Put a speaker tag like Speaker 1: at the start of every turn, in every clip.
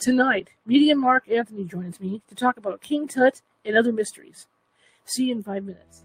Speaker 1: Tonight, medium Mark Anthony joins me to talk about King Tut and other mysteries. See you in five minutes.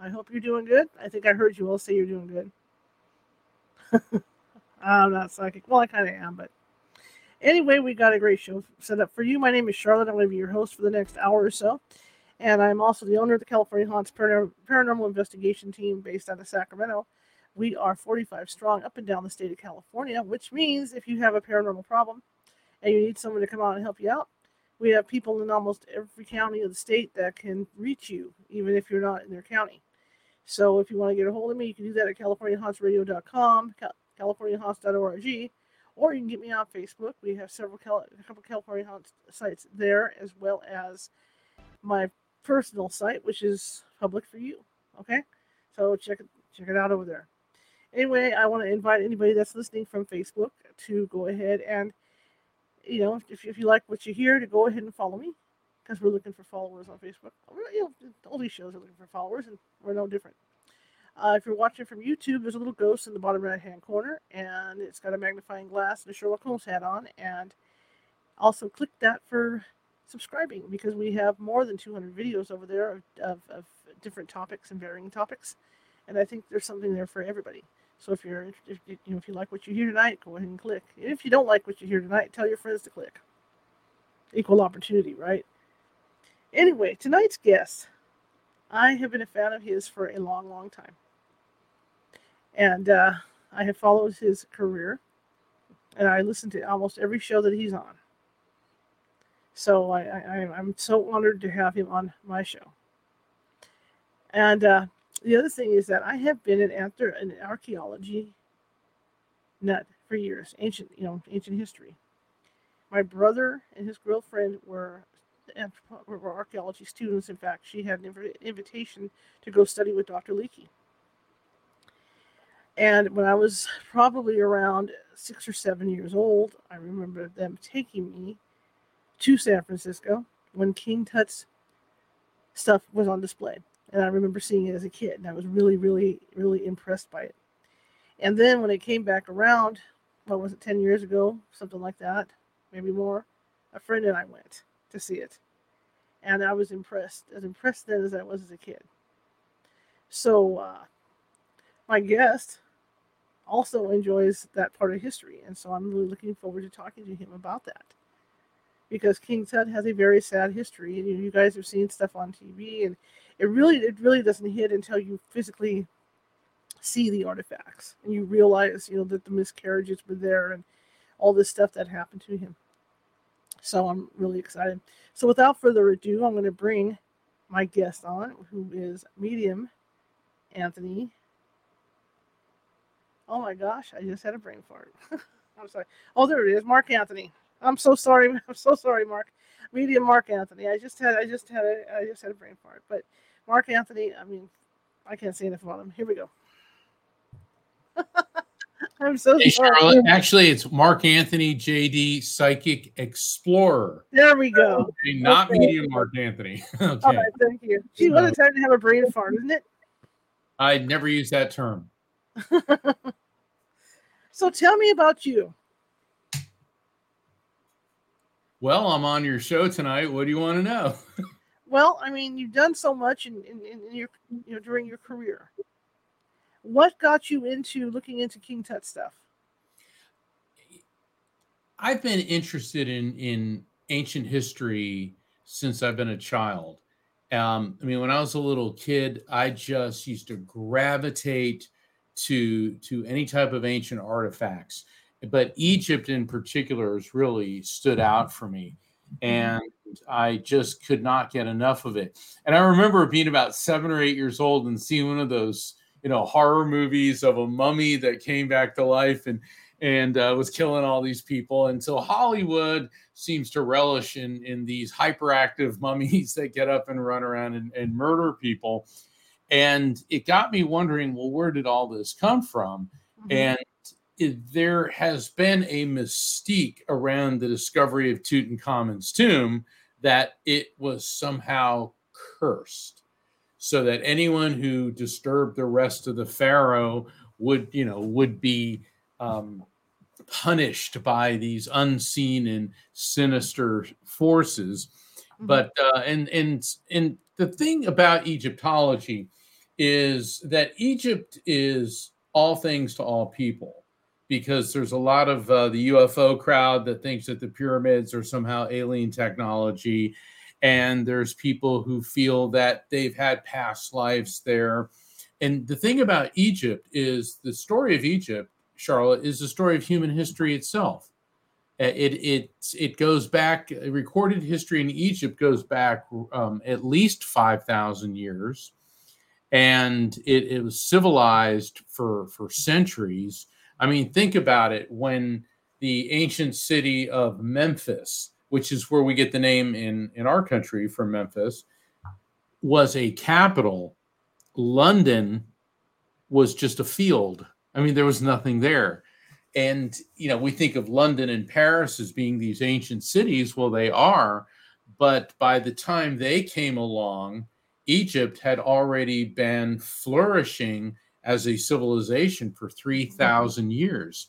Speaker 1: I hope you're doing good. I think I heard you all say you're doing good. I'm not psychic. Well, I kind of am, but anyway, we got a great show set up for you. My name is Charlotte. I'm going to be your host for the next hour or so. And I'm also the owner of the California Haunts Paranormal Investigation Team based out of Sacramento. We are 45 strong up and down the state of California, which means if you have a paranormal problem and you need someone to come out and help you out, we have people in almost every county of the state that can reach you, even if you're not in their county. So if you want to get a hold of me, you can do that at californiahauntsradio.com, californiahaunts.org, or you can get me on Facebook. We have several a couple California Haunts sites there, as well as my personal site, which is public for you. Okay, so check it check it out over there. Anyway, I want to invite anybody that's listening from Facebook to go ahead and, you know, if, if you like what you hear, to go ahead and follow me because we're looking for followers on Facebook. You know, all these shows are looking for followers, and we're no different. Uh, if you're watching from YouTube, there's a little ghost in the bottom right hand corner, and it's got a magnifying glass and a Sherlock Holmes hat on. And also click that for subscribing because we have more than 200 videos over there of, of, of different topics and varying topics. And I think there's something there for everybody. So if you're if you know if you like what you hear tonight, go ahead and click. If you don't like what you hear tonight, tell your friends to click. Equal opportunity, right? Anyway, tonight's guest, I have been a fan of his for a long, long time, and uh, I have followed his career, and I listen to almost every show that he's on. So I, I I'm so honored to have him on my show. And uh, the other thing is that I have been an after an archaeology nut for years, ancient, you know, ancient history. My brother and his girlfriend were were archaeology students. In fact, she had an invitation to go study with Dr. Leakey. And when I was probably around six or seven years old, I remember them taking me to San Francisco when King Tut's stuff was on display. And I remember seeing it as a kid, and I was really, really, really impressed by it. And then when it came back around, what was it, 10 years ago, something like that, maybe more, a friend and I went to see it. And I was impressed, as impressed then as I was as a kid. So, uh, my guest also enjoys that part of history. And so I'm really looking forward to talking to him about that. Because King Tut has a very sad history. And you guys have seen stuff on TV, and it really it really doesn't hit until you physically see the artifacts and you realize you know that the miscarriages were there and all this stuff that happened to him so i'm really excited. So without further ado i'm going to bring my guest on who is medium anthony. Oh my gosh i just had a brain fart. I'm sorry. Oh there it is mark anthony. I'm so sorry i'm so sorry mark. Medium mark anthony. I just had i just had a i just had a brain fart. But Mark Anthony, I mean, I can't say enough about him. Here we go. I'm so hey, sorry. Charlotte,
Speaker 2: actually, it's Mark Anthony, JD, Psychic Explorer.
Speaker 1: There we go.
Speaker 2: Okay, not okay. medium Mark Anthony. okay.
Speaker 1: All right, thank you. Gee, what a um, time to have a brain fart, isn't it?
Speaker 2: I never use that term.
Speaker 1: so tell me about you.
Speaker 2: Well, I'm on your show tonight. What do you want to know?
Speaker 1: Well, I mean, you've done so much in, in, in your you know during your career. What got you into looking into King Tut stuff?
Speaker 2: I've been interested in in ancient history since I've been a child. Um, I mean, when I was a little kid, I just used to gravitate to to any type of ancient artifacts. But Egypt in particular has really stood out for me. And I just could not get enough of it. And I remember being about seven or eight years old and seeing one of those, you know, horror movies of a mummy that came back to life and and uh, was killing all these people. And so Hollywood seems to relish in in these hyperactive mummies that get up and run around and, and murder people. And it got me wondering, well, where did all this come from? Mm-hmm. And it, there has been a mystique around the discovery of Tutankhamun's tomb that it was somehow cursed so that anyone who disturbed the rest of the pharaoh would you know would be um, punished by these unseen and sinister forces. Mm-hmm. But uh, and and and the thing about Egyptology is that Egypt is all things to all people because there's a lot of uh, the UFO crowd that thinks that the pyramids are somehow alien technology. And there's people who feel that they've had past lives there. And the thing about Egypt is the story of Egypt, Charlotte, is the story of human history itself. It it it goes back. Recorded history in Egypt goes back um, at least five thousand years, and it, it was civilized for for centuries. I mean, think about it. When the ancient city of Memphis, which is where we get the name in in our country from Memphis, was a capital, London was just a field. I mean, there was nothing there. And, you know, we think of London and Paris as being these ancient cities. Well, they are. But by the time they came along, Egypt had already been flourishing as a civilization for 3,000 years.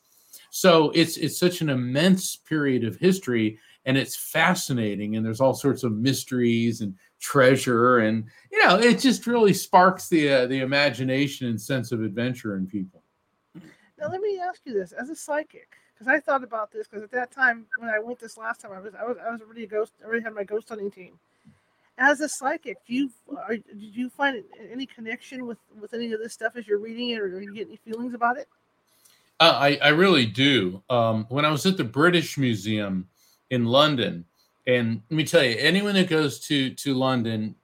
Speaker 2: So it's it's such an immense period of history and it's fascinating and there's all sorts of mysteries and treasure and you know it just really sparks the uh, the imagination and sense of adventure in people.
Speaker 1: Now let me ask you this: as a psychic, because I thought about this because at that time when I went this last time, I was I was I was already a ghost. I already had my ghost hunting team. As a psychic, do you are, did you find any connection with with any of this stuff as you're reading it, or do you get any feelings about it?
Speaker 2: Uh, I I really do. Um, when I was at the British Museum in London, and let me tell you, anyone that goes to to London,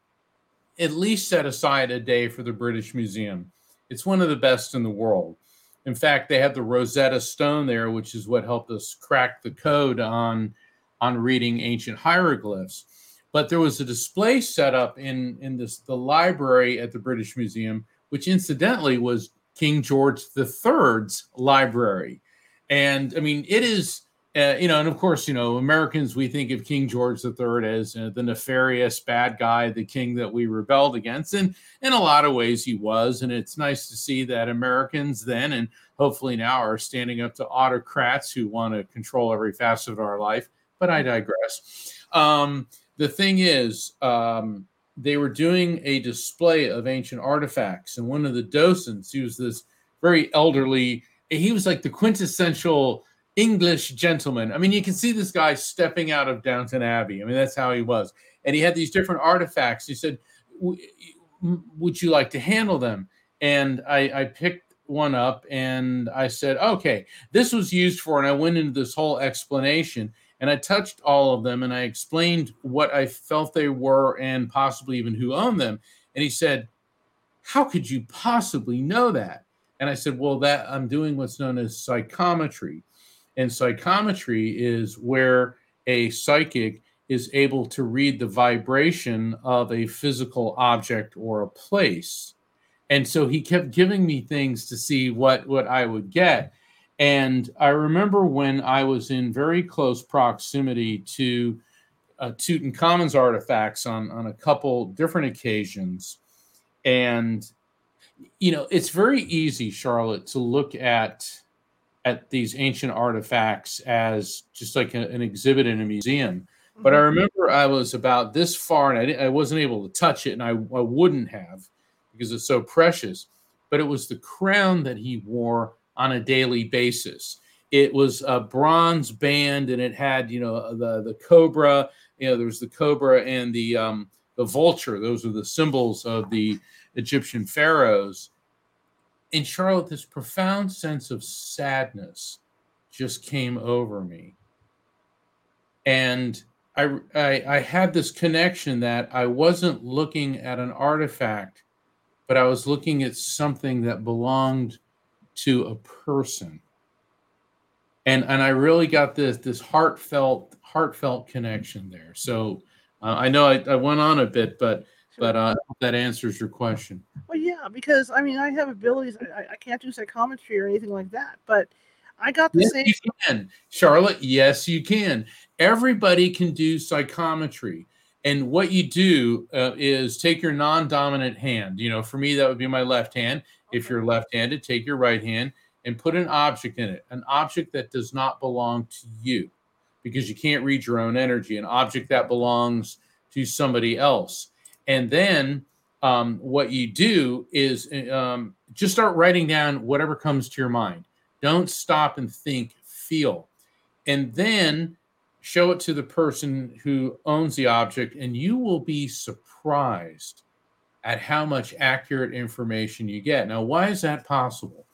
Speaker 2: at least set aside a day for the British Museum. It's one of the best in the world. In fact, they have the Rosetta Stone there, which is what helped us crack the code on on reading ancient hieroglyphs. But there was a display set up in in this the library at the British Museum, which incidentally was King George III's library. And I mean, it is uh, you know, and of course, you know, Americans, we think of King George III as uh, the nefarious bad guy, the king that we rebelled against. And in a lot of ways, he was. And it's nice to see that Americans then and hopefully now are standing up to autocrats who want to control every facet of our life. But I digress. Um, the thing is, um, they were doing a display of ancient artifacts. And one of the docents, he was this very elderly, he was like the quintessential English gentleman. I mean, you can see this guy stepping out of Downton Abbey. I mean, that's how he was. And he had these different artifacts. He said, Would you like to handle them? And I, I picked one up and I said, Okay, this was used for, and I went into this whole explanation and I touched all of them and I explained what I felt they were and possibly even who owned them. And he said, How could you possibly know that? And I said, Well, that I'm doing what's known as psychometry and psychometry is where a psychic is able to read the vibration of a physical object or a place. And so he kept giving me things to see what what I would get. And I remember when I was in very close proximity to uh, Tutankhamun's artifacts on, on a couple different occasions. And, you know, it's very easy, Charlotte, to look at at these ancient artifacts as just like a, an exhibit in a museum. But I mm-hmm. remember I was about this far and I, I wasn't able to touch it, and I, I wouldn't have because it's so precious. But it was the crown that he wore on a daily basis. It was a bronze band, and it had you know the the cobra. You know there was the cobra and the um, the vulture. Those are the symbols of the Egyptian pharaohs in Charlotte, this profound sense of sadness just came over me. And I, I, I, had this connection that I wasn't looking at an artifact, but I was looking at something that belonged to a person. And, and I really got this this heartfelt heartfelt connection there. So uh, I know I, I went on a bit, but but uh, that answers your question.
Speaker 1: Well, yeah, because I mean, I have abilities. I, I can't do psychometry or anything like that, but I got the
Speaker 2: yes,
Speaker 1: same.
Speaker 2: You can, Charlotte. Yes, you can. Everybody can do psychometry. And what you do uh, is take your non-dominant hand. You know, for me, that would be my left hand. Okay. If you're left-handed, take your right hand and put an object in it, an object that does not belong to you because you can't read your own energy, an object that belongs to somebody else. And then um, what you do is um, just start writing down whatever comes to your mind. Don't stop and think, feel. And then show it to the person who owns the object, and you will be surprised at how much accurate information you get. Now, why is that possible?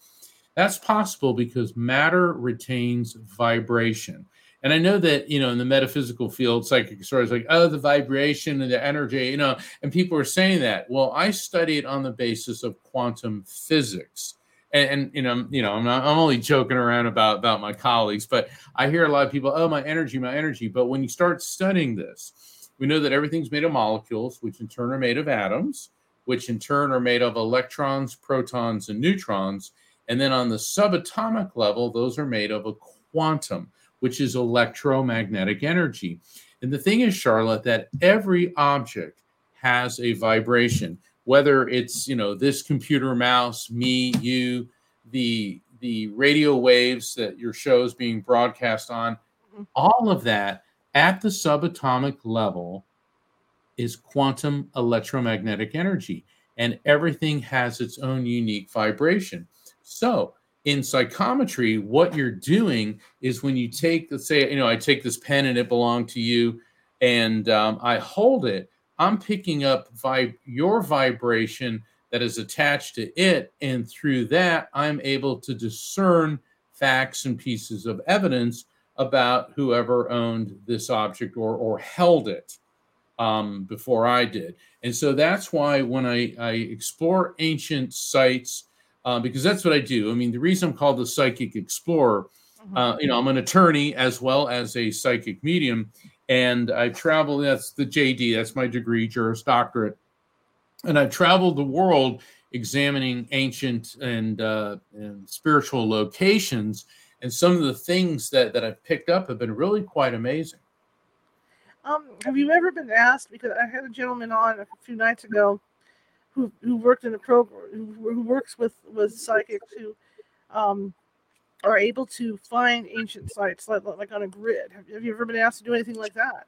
Speaker 2: That's possible because matter retains vibration. And I know that, you know, in the metaphysical field, psychic stories like, oh, the vibration and the energy, you know, and people are saying that. Well, I study it on the basis of quantum physics. And, and you know, you know, I'm not, I'm only joking around about about my colleagues, but I hear a lot of people, oh, my energy, my energy. But when you start studying this, we know that everything's made of molecules, which in turn are made of atoms, which in turn are made of electrons, protons, and neutrons. And then on the subatomic level, those are made of a quantum which is electromagnetic energy. And the thing is, Charlotte, that every object has a vibration, whether it's, you know, this computer mouse, me, you, the the radio waves that your show is being broadcast on, mm-hmm. all of that at the subatomic level is quantum electromagnetic energy. And everything has its own unique vibration. So in psychometry, what you're doing is when you take, let's say, you know, I take this pen and it belonged to you, and um, I hold it, I'm picking up vib- your vibration that is attached to it, and through that, I'm able to discern facts and pieces of evidence about whoever owned this object or or held it um, before I did. And so that's why when I, I explore ancient sites uh, because that's what I do. I mean, the reason I'm called the psychic explorer, mm-hmm. uh, you know, I'm an attorney as well as a psychic medium, and I travel. That's the JD. That's my degree, Juris Doctorate, and I've traveled the world examining ancient and, uh, and spiritual locations. And some of the things that that I've picked up have been really quite amazing.
Speaker 1: Um, have you ever been asked? Because I had a gentleman on a few nights ago who who worked in the program who, who works with with psychics who um, are able to find ancient sites like, like on a grid. Have, have you ever been asked to do anything like that?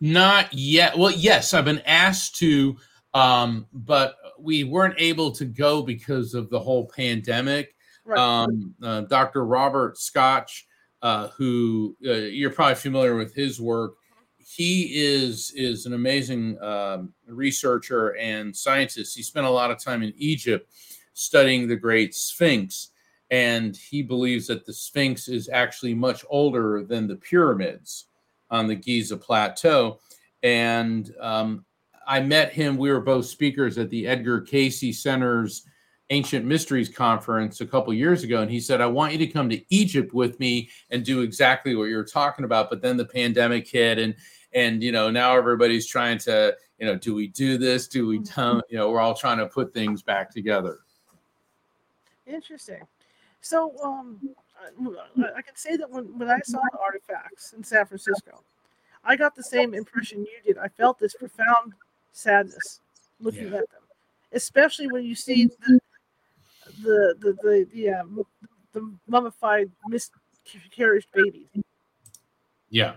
Speaker 2: Not yet. Well, yes, I've been asked to, um, but we weren't able to go because of the whole pandemic. Right. Um, uh, Dr. Robert Schoch, uh, who uh, you're probably familiar with his work, he is is an amazing um, researcher and scientist. He spent a lot of time in Egypt studying the Great Sphinx, and he believes that the Sphinx is actually much older than the pyramids on the Giza Plateau. And um, I met him. We were both speakers at the Edgar Cayce Center's Ancient Mysteries Conference a couple years ago, and he said, "I want you to come to Egypt with me and do exactly what you're talking about." But then the pandemic hit, and and you know now everybody's trying to you know do we do this? Do we mm-hmm. don't? You know we're all trying to put things back together.
Speaker 1: Interesting. So um i can say that when, when i saw the artifacts in san francisco i got the same impression you did. I felt this profound sadness looking yeah. at them especially when you see the the the the, the, um, the mummified miscarriage babies
Speaker 2: yeah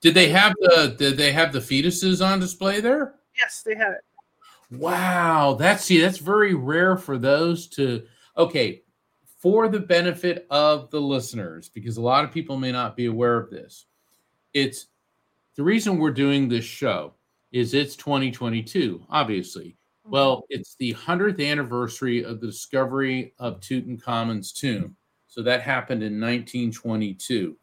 Speaker 2: did they have the did they have the fetuses on display there?
Speaker 1: Yes, they had it.
Speaker 2: Wow, that's see, that's very rare for those to okay, for the benefit of the listeners, because a lot of people may not be aware of this. It's the reason we're doing this show is it's 2022, obviously. Mm-hmm. Well, it's the 100th anniversary of the discovery of Tutankhamun's tomb. So that happened in 1922.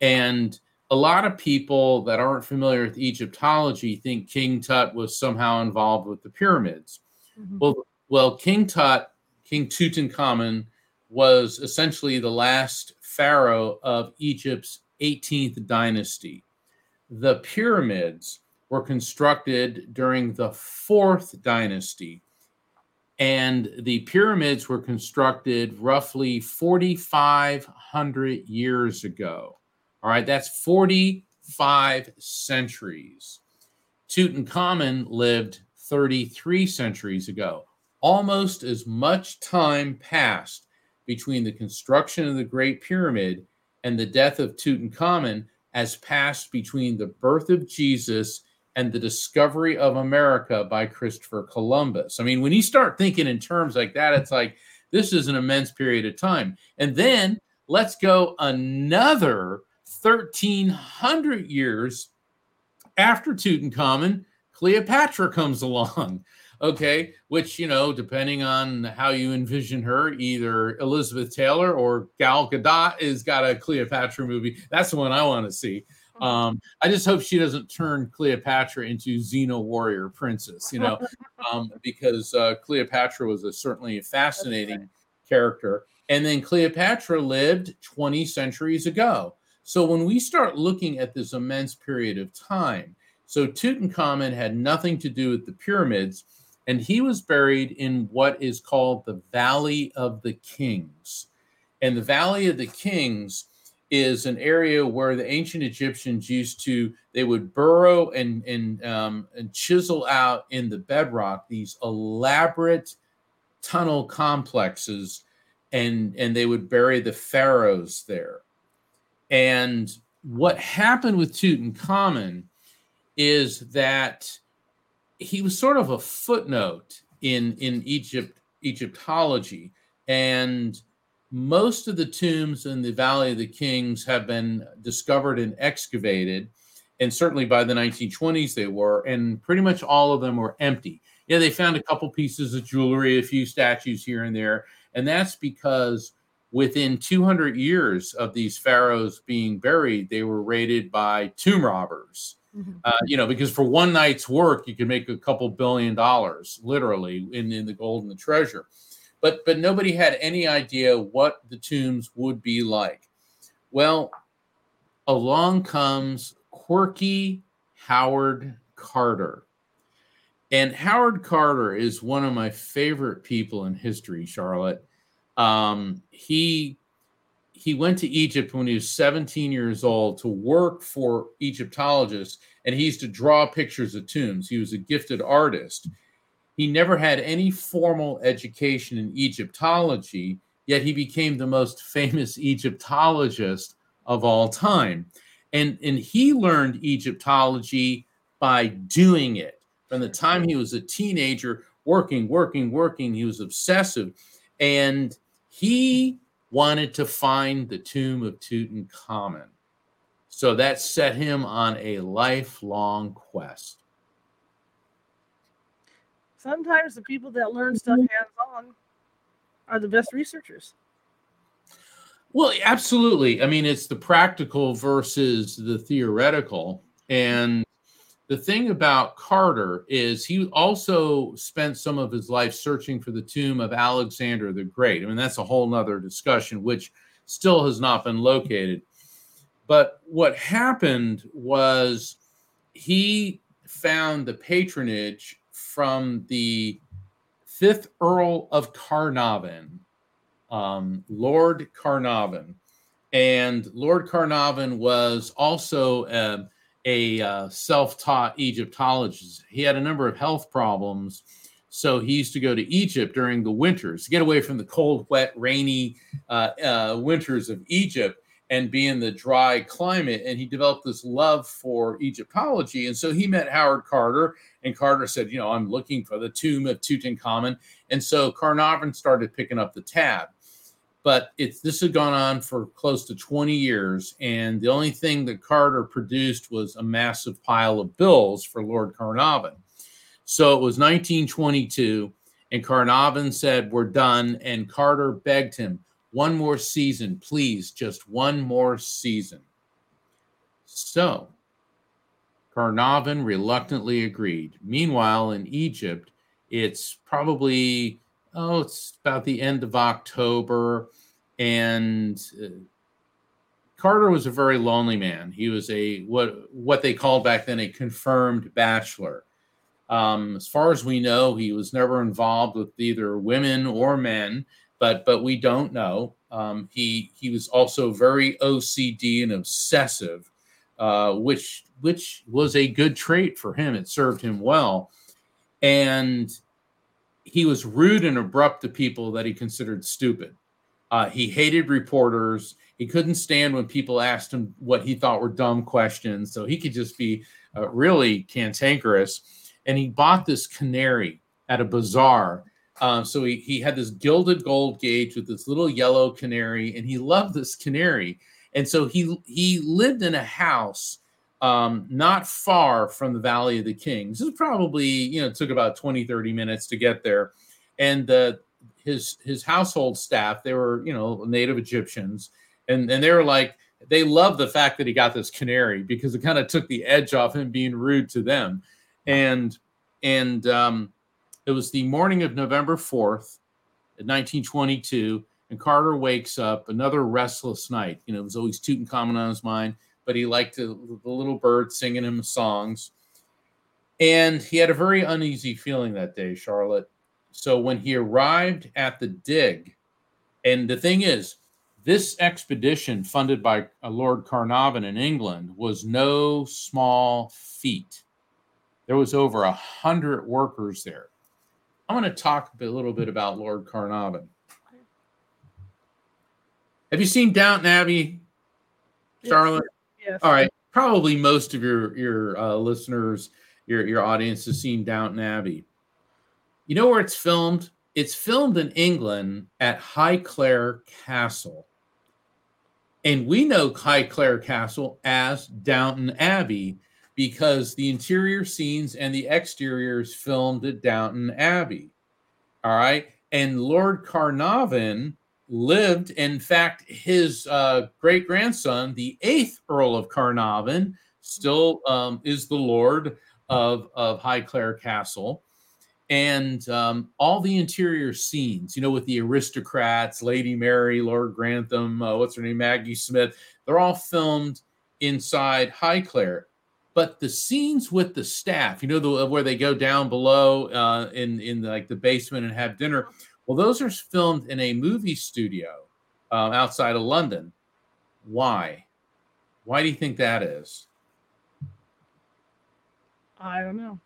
Speaker 2: And a lot of people that aren't familiar with Egyptology think King Tut was somehow involved with the pyramids. Mm-hmm. Well, well, King Tut, King Tutankhamun, was essentially the last pharaoh of Egypt's 18th dynasty. The pyramids were constructed during the fourth dynasty, and the pyramids were constructed roughly 4,500 years ago. All right, that's 45 centuries. Tutankhamun lived 33 centuries ago. Almost as much time passed between the construction of the Great Pyramid and the death of Tutankhamun as passed between the birth of Jesus and the discovery of America by Christopher Columbus. I mean, when you start thinking in terms like that, it's like this is an immense period of time. And then let's go another 1300 years after Tutankhamun, Cleopatra comes along. Okay, which you know, depending on how you envision her, either Elizabeth Taylor or Gal Gadot has got a Cleopatra movie. That's the one I want to see. Mm-hmm. Um, I just hope she doesn't turn Cleopatra into Xena warrior princess, you know, um, because uh, Cleopatra was a certainly a fascinating character. And then Cleopatra lived 20 centuries ago. So when we start looking at this immense period of time, so Tutankhamun had nothing to do with the pyramids, and he was buried in what is called the Valley of the Kings. And the Valley of the Kings is an area where the ancient Egyptians used to they would burrow and and um, and chisel out in the bedrock these elaborate tunnel complexes, and and they would bury the pharaohs there. And what happened with Tutankhamun is that he was sort of a footnote in in Egypt Egyptology, and most of the tombs in the Valley of the Kings have been discovered and excavated, and certainly by the 1920s they were, and pretty much all of them were empty. Yeah, they found a couple pieces of jewelry, a few statues here and there, and that's because within 200 years of these pharaohs being buried, they were raided by tomb robbers. Mm-hmm. Uh, you know, because for one night's work, you can make a couple billion dollars, literally, in, in the gold and the treasure. But but nobody had any idea what the tombs would be like. Well, along comes quirky Howard Carter. And Howard Carter is one of my favorite people in history, Charlotte. Um, he he went to Egypt when he was 17 years old to work for Egyptologists, and he used to draw pictures of tombs. He was a gifted artist. He never had any formal education in Egyptology, yet he became the most famous Egyptologist of all time. And, and he learned Egyptology by doing it. From the time he was a teenager, working, working, working, he was obsessive. And he wanted to find the tomb of Tutankhamun. So that set him on a lifelong quest.
Speaker 1: Sometimes the people that learn stuff hands on are the best researchers.
Speaker 2: Well, absolutely. I mean, it's the practical versus the theoretical. And the thing about Carter is he also spent some of his life searching for the tomb of Alexander the Great. I mean, that's a whole nother discussion, which still has not been located. But what happened was he found the patronage from the fifth Earl of Carnarvon, um, Lord Carnarvon. And Lord Carnarvon was also a a uh, self-taught Egyptologist. He had a number of health problems, so he used to go to Egypt during the winters to get away from the cold, wet, rainy uh, uh, winters of Egypt and be in the dry climate. And he developed this love for Egyptology, and so he met Howard Carter. And Carter said, "You know, I'm looking for the tomb of Tutankhamun," and so Carnarvon started picking up the tab but it's this had gone on for close to 20 years and the only thing that carter produced was a massive pile of bills for lord carnarvon. So it was 1922 and carnarvon said we're done and carter begged him one more season please just one more season. So carnarvon reluctantly agreed. Meanwhile in egypt it's probably oh, it's about the end of October. And uh, Carter was a very lonely man. He was a what what they called back then a confirmed bachelor. Um, as far as we know, he was never involved with either women or men, but but we don't know. Um, he he was also very OCD and obsessive, uh, which which was a good trait for him. It served him well, and he was rude and abrupt to people that he considered stupid. Uh, he hated reporters. He couldn't stand when people asked him what he thought were dumb questions. So he could just be uh, really cantankerous. And he bought this canary at a bazaar. Um, so he, he had this gilded gold gauge with this little yellow canary, and he loved this canary. And so he he lived in a house um, not far from the Valley of the Kings. This is probably, you know, took about 20, 30 minutes to get there. And the his his household staff, they were, you know, native Egyptians, and, and they were like, they loved the fact that he got this canary because it kind of took the edge off him being rude to them. And and um, it was the morning of November 4th, 1922, and Carter wakes up, another restless night. You know, it was always Tutankhamun on his mind but he liked to, the little bird singing him songs. And he had a very uneasy feeling that day, Charlotte. So when he arrived at the dig, and the thing is, this expedition funded by uh, Lord Carnarvon in England was no small feat. There was over a hundred workers there. I'm going to talk a little bit about Lord Carnarvon. Have you seen Downton Abbey, Charlotte?
Speaker 1: Yes.
Speaker 2: All right. Probably most of your your uh, listeners, your your audience has seen Downton Abbey. You know where it's filmed? It's filmed in England at Highclere Castle. And we know Highclere Castle as Downton Abbey because the interior scenes and the exteriors filmed at Downton Abbey. All right. And Lord Carnarvon lived. In fact, his uh, great grandson, the eighth Earl of Carnarvon, still um, is the Lord of, of Highclere Castle. And um, all the interior scenes, you know, with the aristocrats, Lady Mary, Lord Grantham, uh, what's her name, Maggie Smith, they're all filmed inside Highclere. But the scenes with the staff, you know, the, where they go down below uh, in in like the basement and have dinner, well, those are filmed in a movie studio um, outside of London. Why? Why do you think that is?
Speaker 1: I don't know.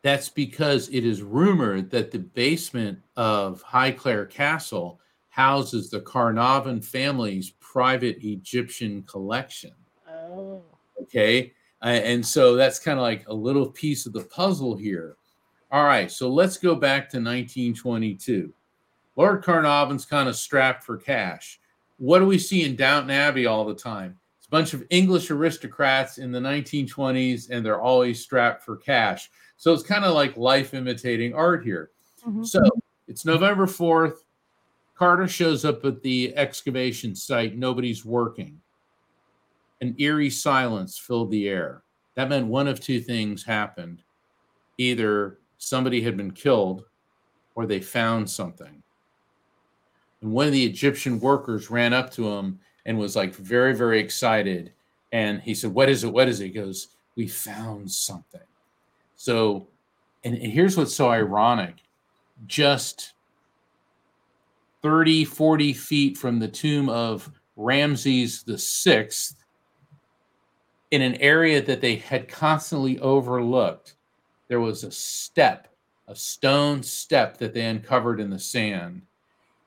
Speaker 2: That's because it is rumored that the basement of Highclere Castle houses the Carnarvon family's private Egyptian collection.
Speaker 1: Oh.
Speaker 2: Okay. Uh, and so that's kind of like a little piece of the puzzle here. All right, so let's go back to 1922. Lord Carnarvon's kind of strapped for cash. What do we see in Downton Abbey all the time? It's a bunch of English aristocrats in the 1920s, and they're always strapped for cash. So it's kind of like life imitating art here. Mm-hmm. So it's November 4th. Carter shows up at the excavation site. Nobody's working. An eerie silence filled the air. That meant one of two things happened. Either somebody had been killed or they found something. And one of the Egyptian workers ran up to him and was like very, very excited. And he said, What is it? What is it? He goes, We found something. So, and, here's what's so ironic just 30, 40 feet from the tomb of Ramses the sixth, in an area that they had constantly overlooked, there was a step, a stone step that they uncovered in the sand.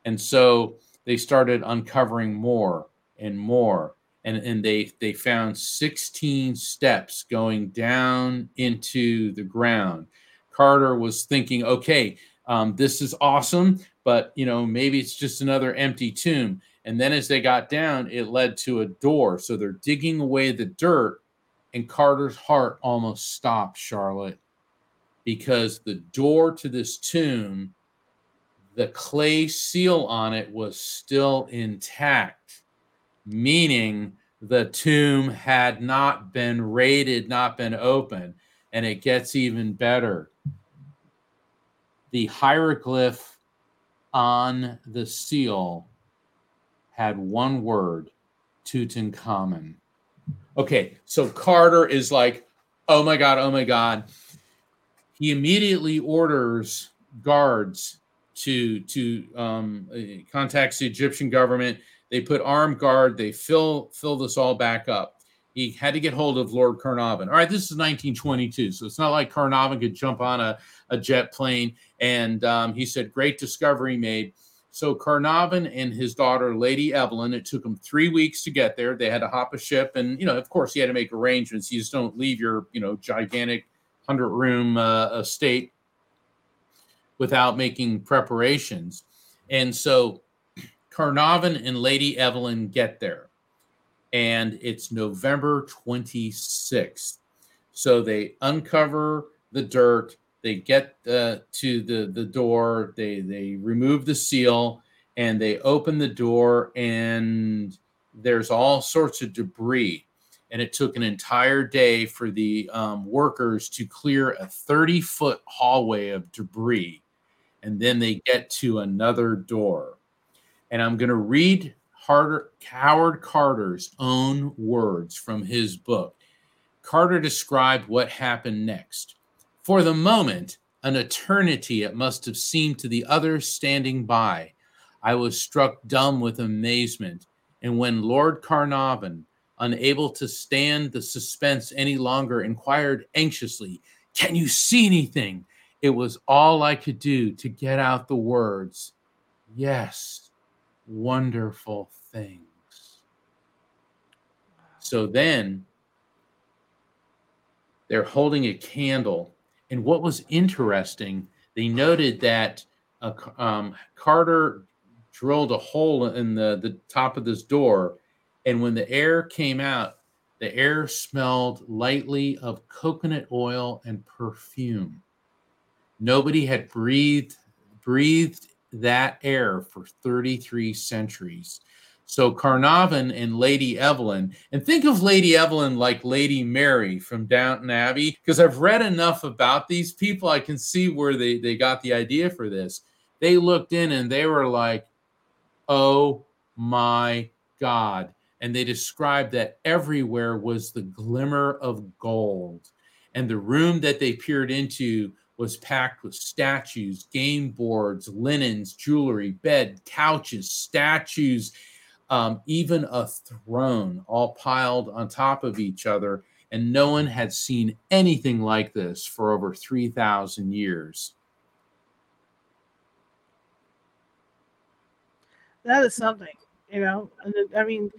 Speaker 2: And so they started uncovering more and more. And, and they, they found 16 steps going down into the ground. Carter was thinking, okay, um, this is awesome, but you know, maybe it's just another empty tomb. And then as they got down, it led to a door. So they're digging away the dirt, and Carter's heart almost stopped, Charlotte because the door to this tomb, the clay seal on it was still intact, meaning the tomb had not been raided, not been opened. And it gets even better. The hieroglyph on the seal had one word Tutankhamun. Okay, so Carter is like, oh my God, oh my God he immediately orders guards to to um, contacts the Egyptian government. They put armed guard. They fill fill this all back up. He had to get hold of Lord Carnarvon. All right, this is 1922, so it's not like Carnarvon could jump on a, a jet plane. And um, he said, "Great discovery made." So Carnarvon and his daughter, Lady Evelyn, it took them three weeks to get there. They had to hop a ship, and you know, of course, you had to make arrangements. You just don't leave your, you know, gigantic hundred-room uh, estate without making preparations. And so Carnarvon and Lady Evelyn get there, and it's November 26th. So they uncover the dirt they get uh, to the the door they they remove the seal and they open the door and there's all sorts of debris and it took an entire day for the um, workers to clear a 30 foot hallway of debris and then they get to another door and i'm going to read Harder, howard carter's own words from his book carter described what happened next for the moment, an eternity it must have seemed to the others standing by. I was struck dumb with amazement. And when Lord Carnarvon, unable to stand the suspense any longer, inquired anxiously, Can you see anything? It was all I could do to get out the words, Yes, wonderful things. So then they're holding a candle and what was interesting, they noted that um, Carter drilled a hole in the, the top of this door. And when the air came out, the air smelled lightly of coconut oil and perfume. Nobody had breathed breathed that air for 33 centuries. So Carnarvon and Lady Evelyn, and think of Lady Evelyn like Lady Mary from Downton Abbey, because I've read enough about these people, I can see where they, they got the idea for this. They looked in and they were like, oh my God. And they described that everywhere was the glimmer of gold. And the room that they peered into was packed with statues, game boards, linens, jewelry, bed, couches, statues um, even a throne all piled on top of each other. And no one had seen anything like this for over 3,000 years.
Speaker 1: That is something, you know. I mean,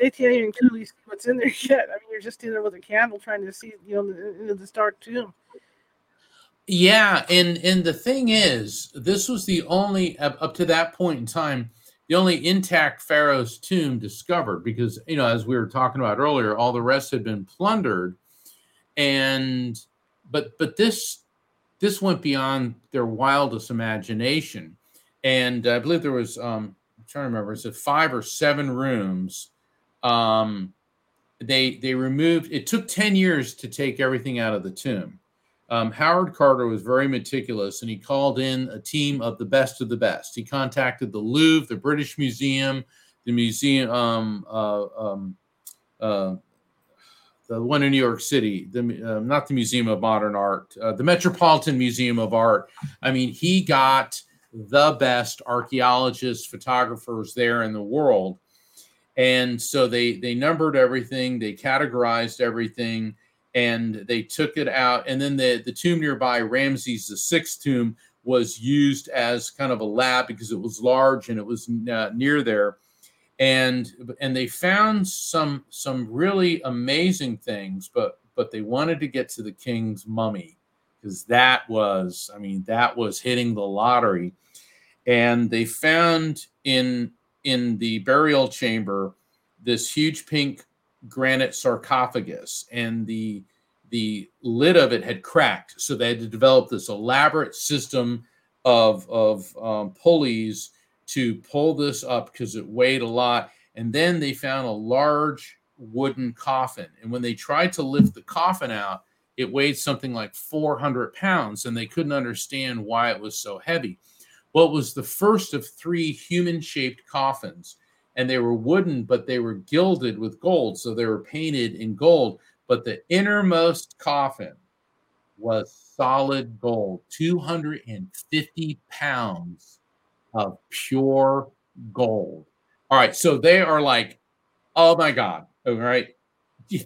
Speaker 1: they can't even clearly see what's in there yet. I mean, you're just in there with a candle trying to see, you know, into this dark tomb.
Speaker 2: Yeah, and and the thing is, this was the only up, to that point in time the only intact pharaoh's tomb discovered because you know as we were talking about earlier all the rest had been plundered and but but this this went beyond their wildest imagination and i believe there was um i'm trying to remember is it five or seven rooms um they they removed it took 10 years to take everything out of the tomb um, Howard Carter was very meticulous and he called in a team of the best of the best. He contacted the Louvre, the British Museum, the museum, um, uh, um, uh, the one in New York City, the uh, not the Museum of Modern Art, uh, the Metropolitan Museum of Art. I mean, he got the best archaeologists, photographers there in the world, and so they they numbered everything, they categorized everything and they took it out. And then the, the tomb nearby, Ramses the sixth tomb, was used as kind of a lab because it was large and it was uh, near there. And and they found some some really amazing things, but but they wanted to get to the king's mummy because that was, I mean, that was hitting the lottery. And they found in in the burial chamber this huge pink granite sarcophagus, and the the lid of it had cracked, so they had to develop this elaborate system of of um, pulleys to pull this up because it weighed a lot. And then they found a large wooden coffin, and when they tried to lift the coffin out, it weighed something like 400 pounds, and they couldn't understand why it was so heavy. It was the first of three human shaped coffins and they were wooden, but they were gilded with gold. So they were painted in gold. But the innermost coffin was solid gold, 250 pounds of pure gold. All right. So they are like, oh my God. All right.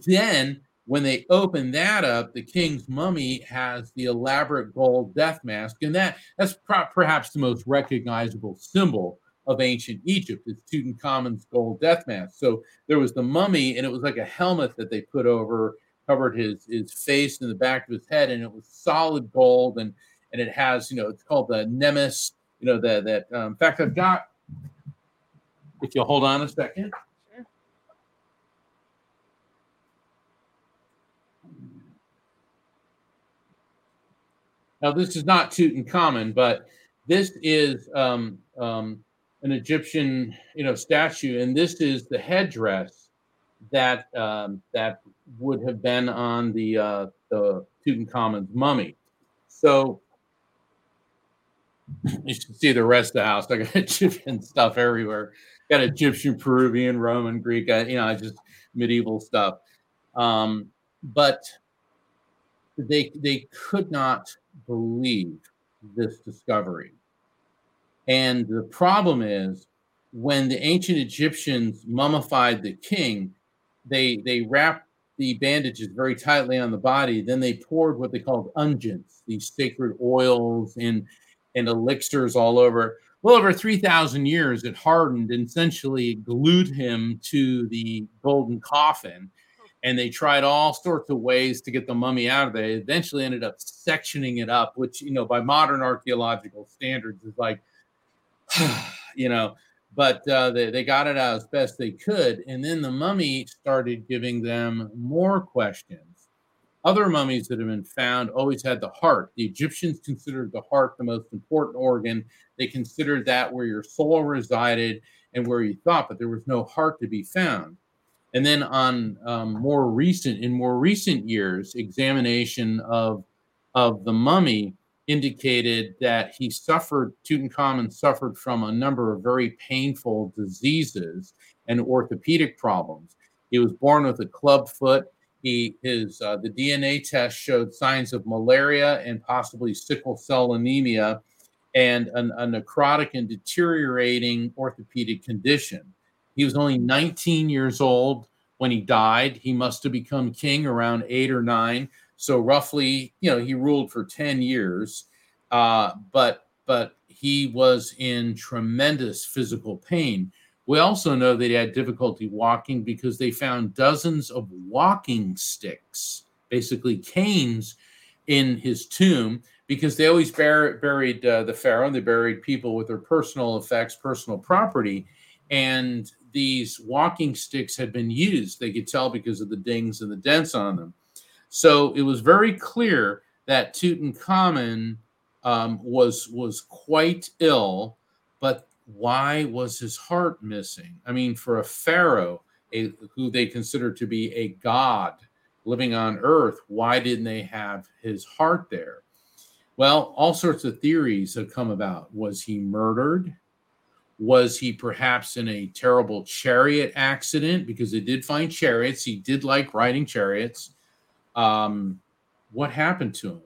Speaker 2: Then when they open that up, the king's mummy has the elaborate gold death mask, and that that's perhaps the most recognizable symbol of ancient Egypt. It's Tutankhamun's gold death mask. So there was the mummy, and it was like a helmet that they put over, covered his his face and the back of his head, and it was solid gold, and and it has, you know, it's called the Nemes. You know, that that. Um, in fact, I've got. If you'll hold on a second. Now, this is not Tutankhamun, but this is um, um, an Egyptian, you know, statue, and this is the headdress that um, that would have been on the uh, the Tutankhamun's mummy. So you should see the rest of the house. I got Egyptian stuff everywhere. Got Egyptian, Peruvian, Roman, Greek. You know, I just medieval stuff. Um, but they they could not believe this discovery. And the problem is when the ancient Egyptians mummified the king, they they wrapped the bandages very tightly on the body. Then they poured what they called unguents, these sacred oils and and elixirs all over. Well, over 3,000 years, it hardened and essentially glued him to the golden coffin and they tried all sorts of ways to get the mummy out of there. They eventually ended up sectioning it up, which you know by modern archaeological standards is like, you know, but uh, they they got it out as best they could, and then the mummy started giving them more questions. Other mummies that have been found always had the heart. The Egyptians considered the heart the most important organ. They considered that where your soul resided and where you thought, but there was no heart to be found. And then on um, more recent, in more recent years, examination of of the mummy indicated that he suffered, Tutankhamun suffered from a number of very painful diseases and orthopedic problems. He was born with a club foot. He his uh, the DNA test showed signs of malaria and possibly sickle cell anemia, and an, a necrotic and deteriorating orthopedic condition. He was only 19 years old when he died. He must have become king around eight or nine. So roughly, you know, he ruled for 10 years. Uh, but but he was in tremendous physical pain. We also know that he had difficulty walking because they found dozens of walking sticks, basically canes, in his tomb because they always bur- buried uh, the pharaoh. and They buried people with their personal effects, personal property and these walking sticks had been used. They could tell because of the dings and the dents on them. So it was very clear that Tutankhamun um, was was quite ill, but why was his heart missing? I mean, for a pharaoh, a, who they considered to be a god living on earth, why didn't they have his heart there? Well, all sorts of theories have come about. Was he murdered? Was he perhaps in a terrible chariot accident? Because they did find chariots. He did like riding chariots. Um, what happened to him?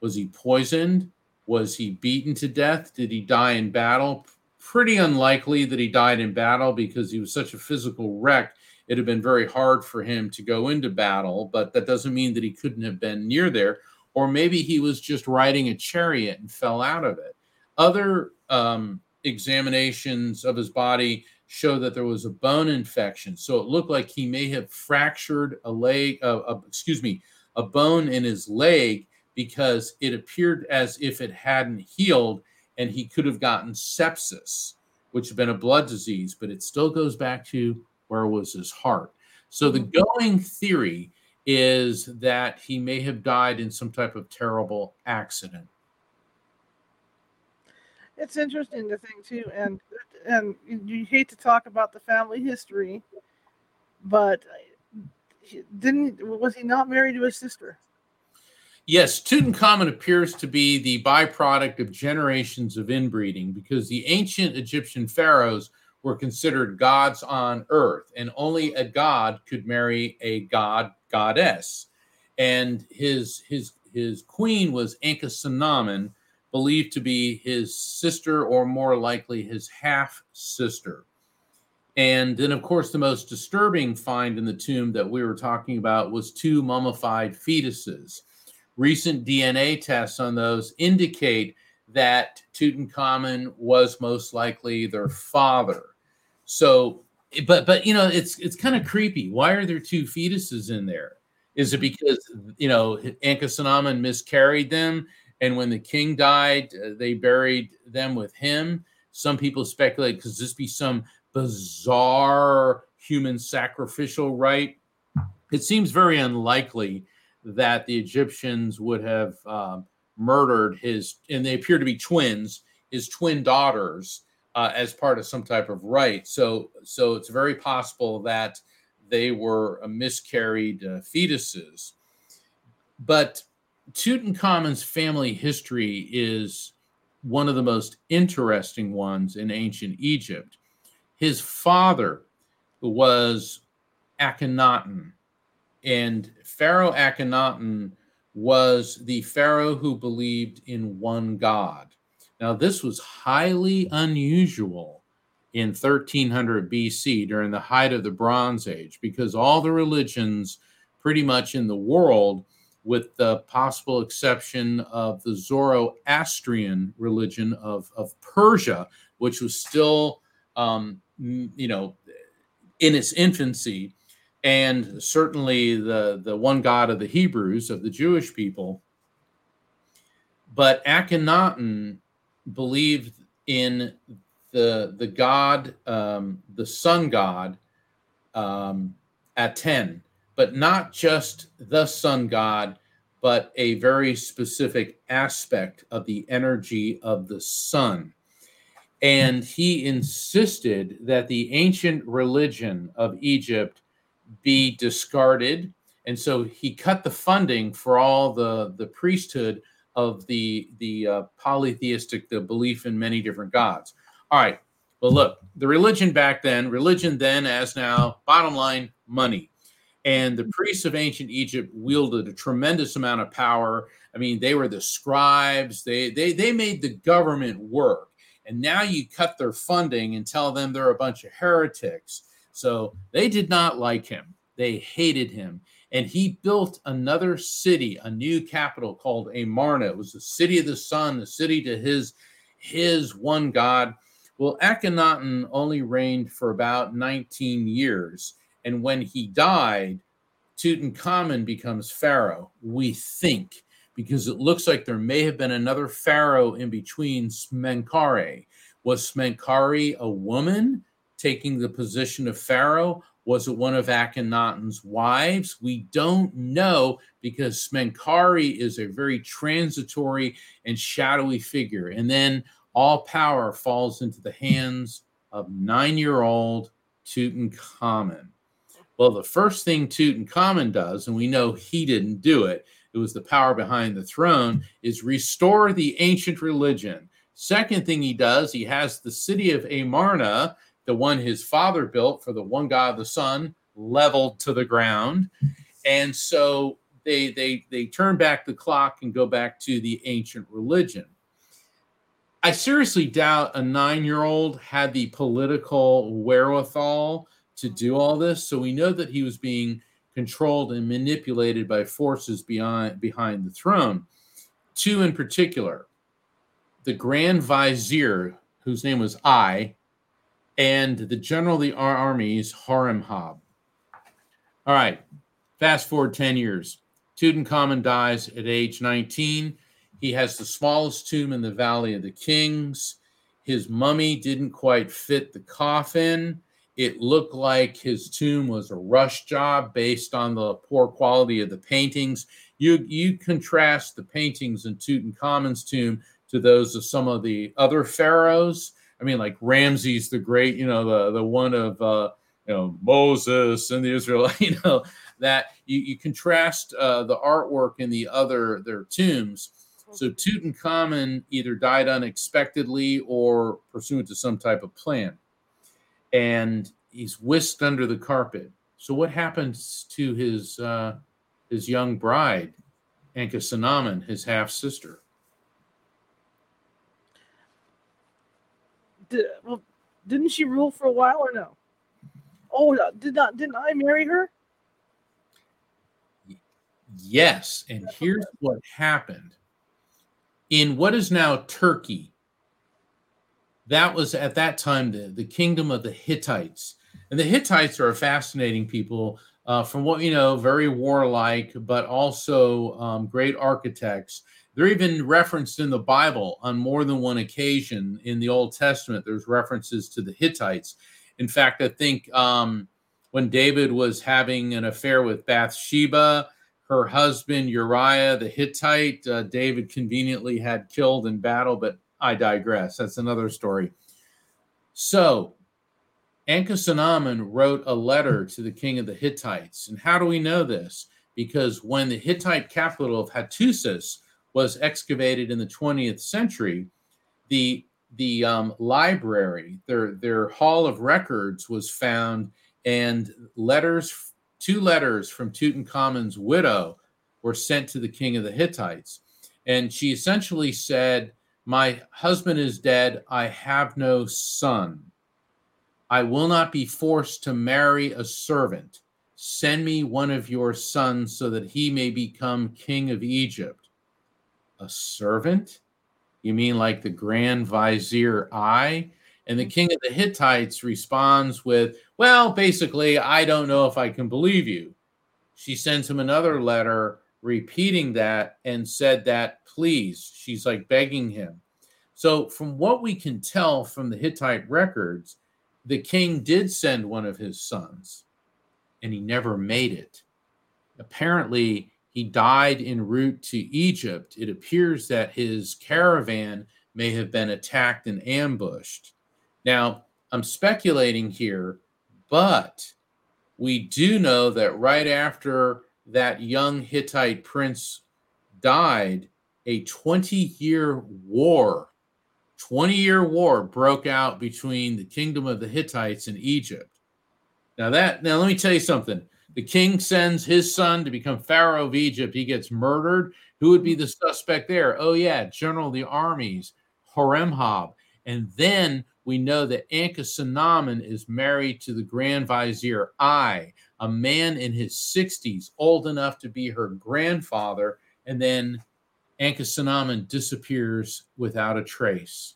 Speaker 2: Was he poisoned? Was he beaten to death? Did he die in battle? Pretty unlikely that he died in battle because he was such a physical wreck. It had been very hard for him to go into battle, but that doesn't mean that he couldn't have been near there. Or maybe he was just riding a chariot and fell out of it. Other um, examinations of his body show that there was a bone infection. So it looked like he may have fractured a leg, uh, uh, excuse me, a bone in his leg because it appeared as if it hadn't healed and he could have gotten sepsis, which had been a blood disease, but it still goes back to where was his heart. So the mm-hmm. going theory is that he may have died in some type of terrible accident
Speaker 1: it's interesting to think too, and and you hate to talk about the family history, but didn't was he not married to his sister?
Speaker 2: Yes, Tutankhamun appears to be the byproduct of generations of inbreeding because the ancient Egyptian pharaohs were considered gods on earth, and only a god could marry a god goddess. And his his his queen was Ankhesenamun, believed to be his sister or more likely his half sister. And then, of course, the most disturbing find in the tomb that we were talking about was two mummified fetuses. Recent DNA tests on those indicate that Tutankhamun was most likely their father. So, but but you know, it's it's kind of creepy. Why are there two fetuses in there? Is it because you know Ankhesenamun miscarried them, and when the king died, uh, they buried them with him? Some people speculate could this be some bizarre human sacrificial rite? It seems very unlikely that the Egyptians would have uh, murdered his, and they appear to be twins, his twin daughters, uh, as part of some type of rite. So, so it's very possible that they were miscarried uh, fetuses. But Tutankhamun's family history is one of the most interesting ones in ancient Egypt. His father was Akhenaten, and Pharaoh Akhenaten was the Pharaoh who believed in one God. Now, this was highly unusual in 1300 BC during the height of the Bronze Age because all the religions, pretty much in the world, with the possible exception of the Zoroastrian religion of, of Persia, which was still, um, you know, in its infancy, and certainly the, the one God of the Hebrews, of the Jewish people. But Akhenaten believed in the, the God, um, the sun god, um, Aten, but not just the sun god, but a very specific aspect of the energy of the sun. And he insisted that the ancient religion of Egypt be discarded. And so he cut the funding for all the, the priesthood of the, the uh, polytheistic, the belief in many different gods. All right. Well, look, the religion back then, religion then as now, bottom line, money. And the priests of ancient Egypt wielded a tremendous amount of power. I mean, they were the scribes, they, they, they made the government work. And now you cut their funding and tell them they're a bunch of heretics. So they did not like him. They hated him. And he built another city, a new capital called Amarna. It was the city of the sun, the city to his his one God. Well, Akhenaten only reigned for about 19 years. And when he died, Tutankhamun becomes pharaoh, we think, because it looks like there may have been another pharaoh in between Smenkare. Was Smenkare a woman taking the position of pharaoh? Was it one of Akhenaten's wives? We don't know because Smenkhare is a very transitory and shadowy figure. And then all power falls into the hands of nine year old Tutankhamun. Well, the first thing Tutankhamun does, and we know he didn't do it, it was the power behind the throne, is restore the ancient religion. Second thing he does, he has the city of Amarna, the one his father built for the one God, of the sun, leveled to the ground. And so they they they turn back the clock and go back to the ancient religion. I seriously doubt a nine-year-old had the political wherewithal to do all this. So we know that he was being controlled and manipulated by forces beyond behind the throne. Two in particular, the Grand Vizier, whose name was Ay, and the general of the armies, Horemheb. All right, fast forward 10 years. Tutankhamun dies at age 19. He has the smallest tomb in the Valley of the Kings. His mummy didn't quite fit the coffin. It looked like his tomb was a rush job based on the poor quality of the paintings. You, you contrast the paintings in Tutankhamen's tomb to those of some of the other pharaohs. I mean, like Ramses the Great, you know, the, the one of, uh, you know, Moses and the Israel, you know, that you, you contrast uh, the artwork in the other, their tombs. So Tutankhamun either died unexpectedly or pursuant to some type of plan. And he's whisked under the carpet. So what happens to his uh, his young bride, Ankhesenamun, his half sister?
Speaker 1: Did, well, didn't she rule for a while or no? Oh, did not didn't I marry her?
Speaker 2: Yes, and here's what happened. in what is now Turkey. That was at that time the, the kingdom of the Hittites. And the Hittites are a fascinating people. Uh, from what you know, very warlike, but also um, great architects. They're even referenced in the Bible on more than one occasion. In the Old Testament, there's references to the Hittites. In fact, I think um, when David was having an affair with Bathsheba, her husband Uriah the Hittite, uh, David conveniently had killed in battle, but I digress. That's another story. So, Ankhesenamun wrote a letter to the king of the Hittites. And how do we know this? Because when the Hittite capital of Hattusis was excavated in the 20th century, the the um, library, their their hall of records, was found, and letters two letters from Tutankhamun's widow were sent to the king of the Hittites. And she essentially said, My husband is dead. I have no son. I will not be forced to marry a servant. Send me one of your sons so that he may become king of Egypt. A servant? You mean like the grand vizier Ay? And the king of the Hittites responds with, Well, basically, I don't know if I can believe you. She sends him another letter repeating that and said that, please, she's like begging him. So, from what we can tell from the Hittite records, the king did send one of his sons and he never made it. Apparently, he died en route to Egypt. It appears that his caravan may have been attacked and ambushed. Now, I'm speculating here, but we do know that right after that young Hittite prince died, a 20 year war, 20 year war broke out between the kingdom of the Hittites and Egypt. Now, that, now let me tell you something. The king sends his son to become Pharaoh of Egypt. He gets murdered. Who would be the suspect there? Oh, yeah, General of the armies, Horemhab. And then we know that Ankhesenamun is married to the Grand Vizier Ay, a man in his 60s, old enough to be her grandfather, and then Ankhesenamun disappears without a trace.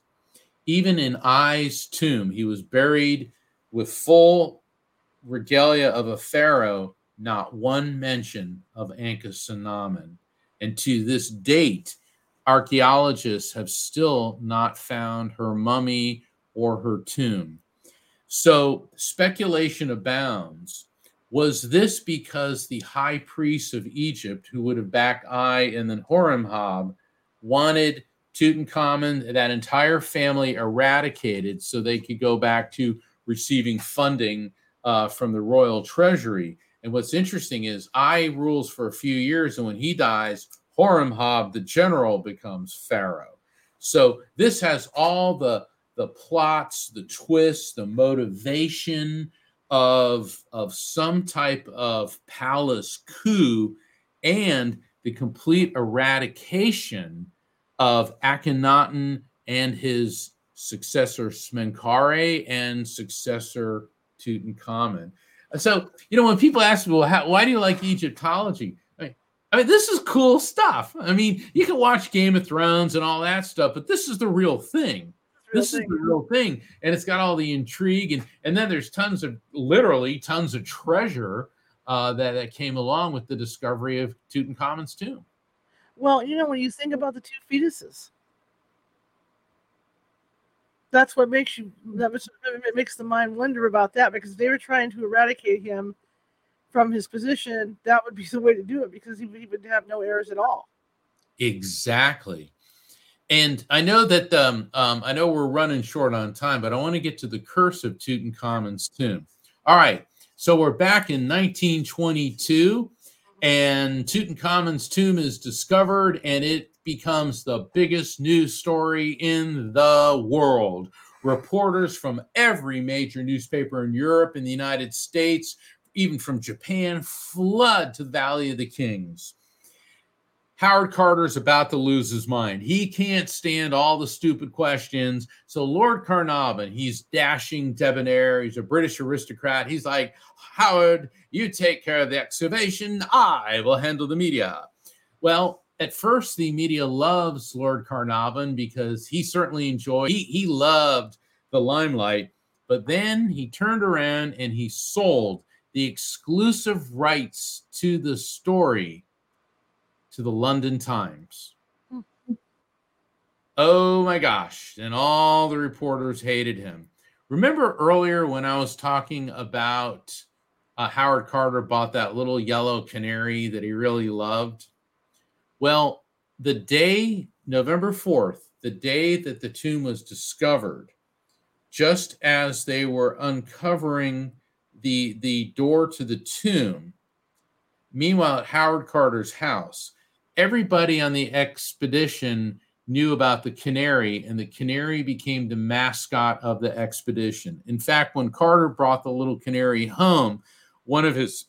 Speaker 2: Even in Ay's tomb, he was buried with full regalia of a pharaoh, not one mention of Ankhesenamun. And to this date, archaeologists have still not found her mummy or her tomb. So speculation abounds. Was this because the high priests of Egypt, who would have backed Ay and then Horemhab, wanted Tutankhamun, that entire family eradicated so they could go back to receiving funding uh, from the royal treasury? And what's interesting is Ay rules for a few years, and when he dies, Horemhab, the general, becomes pharaoh. So this has all the the plots, the twists, the motivation of, of some type of palace coup and the complete eradication of Akhenaten and his successor Smenkhare and successor Tutankhamun. So, you know, when people ask me, well, how, why do you like Egyptology? I mean, I mean, this is cool stuff. I mean, you can watch Game of Thrones and all that stuff, but this is the real thing this thing. is the real thing and it's got all the intrigue and and then there's tons of literally tons of treasure uh, that that came along with the discovery of Tutankhamun's tomb.
Speaker 1: Well, you know when you think about the two fetuses, that's what makes you that makes the mind wonder about that because they were trying to eradicate him from his position. That would be the way to do it because he, he would have no heirs at all.
Speaker 2: Exactly. And I know that um, um, I know we're running short on time, but I want to get to the curse of Tutankhamun's tomb. All right, so we're back in 1922, and Tutankhamun's tomb is discovered, and it becomes the biggest news story in the world. Reporters from every major newspaper in Europe and the United States, even from Japan, flood to the Valley of the Kings. Howard Carter's about to lose his mind. He can't stand all the stupid questions. So Lord Carnarvon, he's dashing, debonair. He's a British aristocrat. He's like, Howard, you take care of the excavation. I will handle the media. Well, at first the media loves Lord Carnarvon because he certainly enjoyed he, he loved the limelight, but then he turned around and he sold the exclusive rights to the story to the London Times. Oh my gosh. And all the reporters hated him. Remember earlier when I was talking about uh, Howard Carter bought that little yellow canary that he really loved? Well, the day, November 4th, the day that the tomb was discovered, just as they were uncovering the, the door to the tomb, meanwhile, at Howard Carter's house, everybody on the expedition knew about the canary, and the canary became the mascot of the expedition. In fact, when Carter brought the little canary home, one of his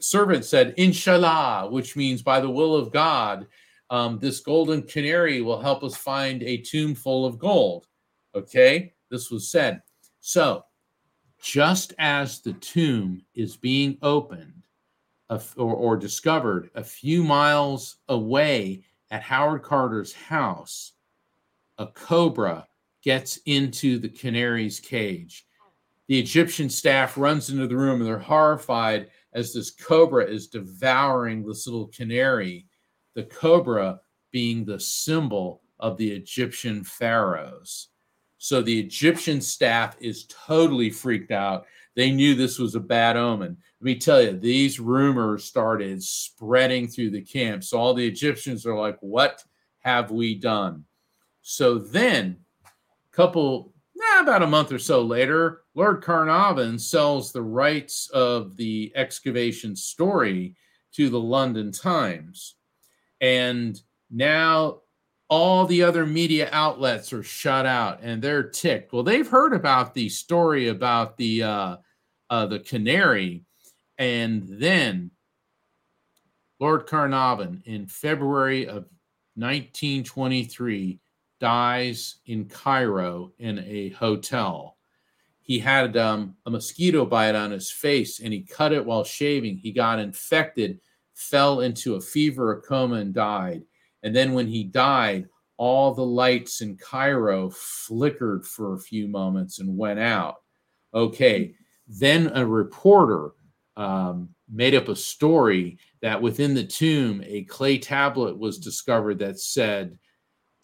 Speaker 2: servants said, Inshallah, which means by the will of God, um, this golden canary will help us find a tomb full of gold. Okay, this was said. So, just as the tomb is being opened or, or discovered a few miles away at Howard Carter's house, a cobra gets into the canary's cage. The Egyptian staff runs into the room and they're horrified as this cobra is devouring this little canary, the cobra being the symbol of the Egyptian pharaohs. So the Egyptian staff is totally freaked out. They knew this was a bad omen. Let me tell you, these rumors started spreading through the camp. So all the Egyptians are like, what have we done? So then, a couple, nah, about a month or so later, Lord Carnarvon sells the rights of the excavation story to the London Times. And now all the other media outlets are shut out and they're ticked. Well, they've heard about the story about the uh, uh, the canary, and then Lord Carnarvon in February of 1923 dies in Cairo in a hotel. He had um, a mosquito bite on his face and he cut it while shaving. He got infected, fell into a fever, a coma, and died. And then when he died, all the lights in Cairo flickered for a few moments and went out. Okay. Then a reporter um, made up a story that within the tomb, a clay tablet was discovered that said,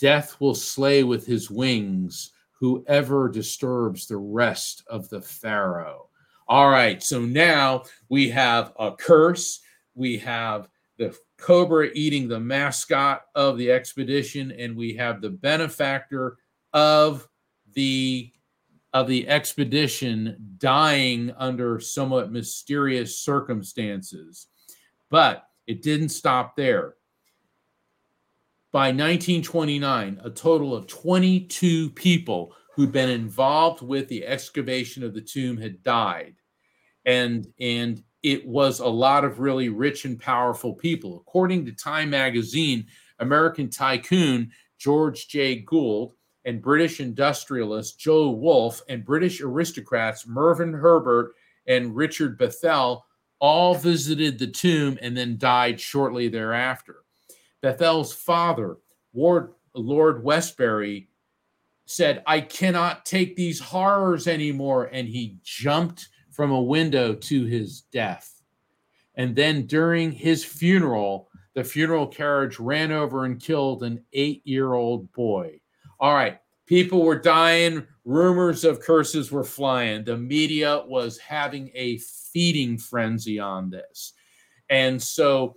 Speaker 2: Death will slay with his wings whoever disturbs the rest of the Pharaoh. All right, so now we have a curse, we have the cobra eating the mascot of the expedition, and we have the benefactor of the of the expedition dying under somewhat mysterious circumstances. But it didn't stop there. By 1929, a total of 22 people who'd been involved with the excavation of the tomb had died. And, and it was a lot of really rich and powerful people. According to Time magazine, American tycoon George J. Gould and British industrialist Joe Wolfe and British aristocrats Mervyn Herbert and Richard Bethell all visited the tomb and then died shortly thereafter. Bethell's father, Lord Westbury, said, I cannot take these horrors anymore. And he jumped from a window to his death. And then during his funeral, the funeral carriage ran over and killed an eight year old boy. All right. People were dying. Rumors of curses were flying. The media was having a feeding frenzy on this. And so,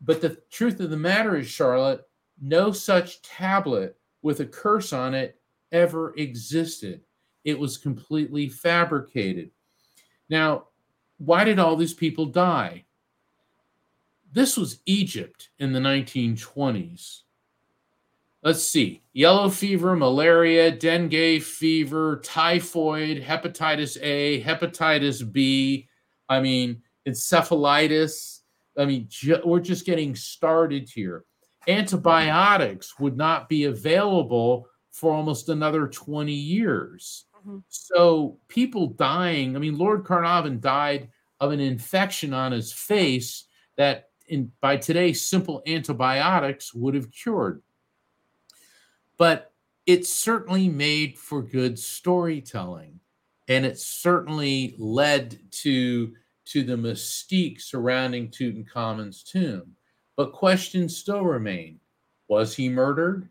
Speaker 2: but the truth of the matter is, Charlotte, no such tablet with a curse on it ever existed. It was completely fabricated. Now, why did all these people die? This was Egypt in the 1920s let's see yellow fever, malaria, dengue fever, typhoid, hepatitis A, hepatitis B. I mean, encephalitis. I mean, ju- we're just getting started here. Antibiotics would not be available for almost another 20 years. Mm-hmm. So, people dying. I mean, Lord Carnarvon died of an infection on his face that in by today simple antibiotics would have cured. But it certainly made for good storytelling, and it certainly led to to the mystique surrounding Tutankhamun's tomb. But questions still remain: Was he murdered?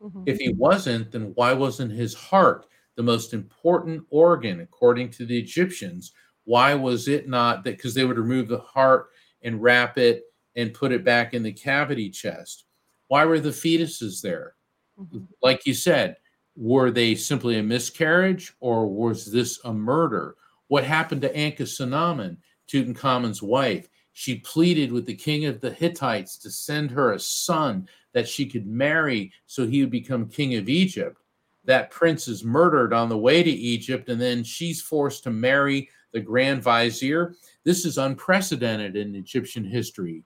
Speaker 2: Mm-hmm. If he wasn't, then why wasn't his heart the most important organ according to the Egyptians? Why was it not that? Because they would remove the heart and wrap it and put it back in the cavity chest. Why were the fetuses there? Mm-hmm. Like you said, were they simply a miscarriage or was this a murder? What happened to Ankhesenamun, Tutankhamun's wife? She pleaded with the king of the Hittites to send her a son that she could marry so he would become king of Egypt. That prince is murdered on the way to Egypt, and then she's forced to marry the grand vizier. This is unprecedented in Egyptian history.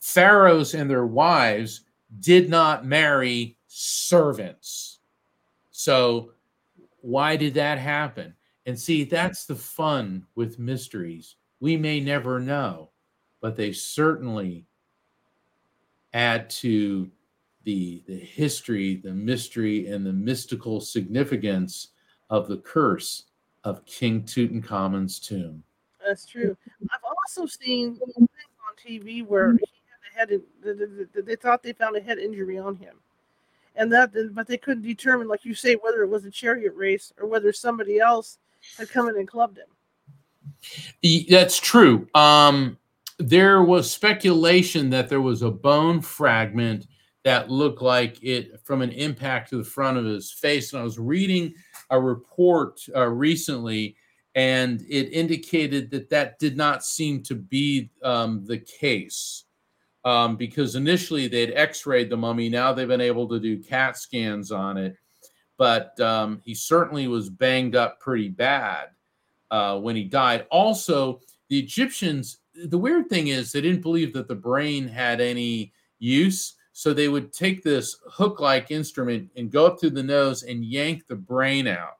Speaker 2: Pharaohs and their wives did not marry servants. So, why did that happen? And see, that's the fun with mysteries. We may never know, but they certainly add to the, the history, the mystery, and the mystical significance of the curse of King Tutankhamun's tomb.
Speaker 1: That's true. I've also seen things on TV where he had a head. They thought they found a head injury on him, and that, but they couldn't determine, like you say, whether it was a chariot race or whether somebody else had come in and clubbed him.
Speaker 2: That's true. Um, there was speculation that there was a bone fragment that looked like it from an impact to the front of his face. And I was reading a report uh, recently, and it indicated that that did not seem to be um, the case. Um, because initially they'd x-rayed the mummy now they've been able to do cat scans on it but um, he certainly was banged up pretty bad uh, when he died also the egyptians the weird thing is they didn't believe that the brain had any use so they would take this hook like instrument and go up through the nose and yank the brain out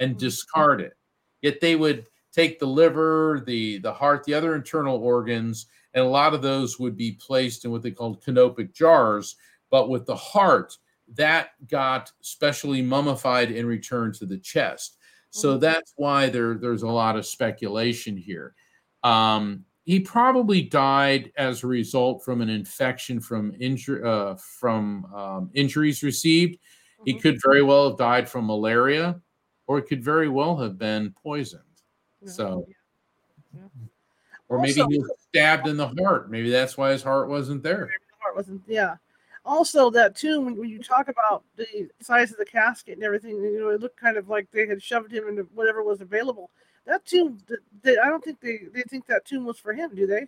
Speaker 2: and mm-hmm. discard it. Yet they would take the liver, the, the heart, the other internal organs, and a lot of those would be placed in what they called canopic jars. But with the heart, that got specially mummified and returned to the chest. So mm-hmm. that's why there, there's a lot of speculation here. Um, he probably died as a result from an infection from injury uh, from um, injuries received. Mm-hmm. He could very well have died from malaria, or it could very well have been poisoned. Yeah. So, yeah. Or maybe also, he was stabbed in the heart. Maybe that's why his heart wasn't there.
Speaker 1: The heart wasn't. Yeah. Also, that tomb when you talk about the size of the casket and everything, you know, it looked kind of like they had shoved him into whatever was available that tomb they, i don't think they they think that tomb was for him do they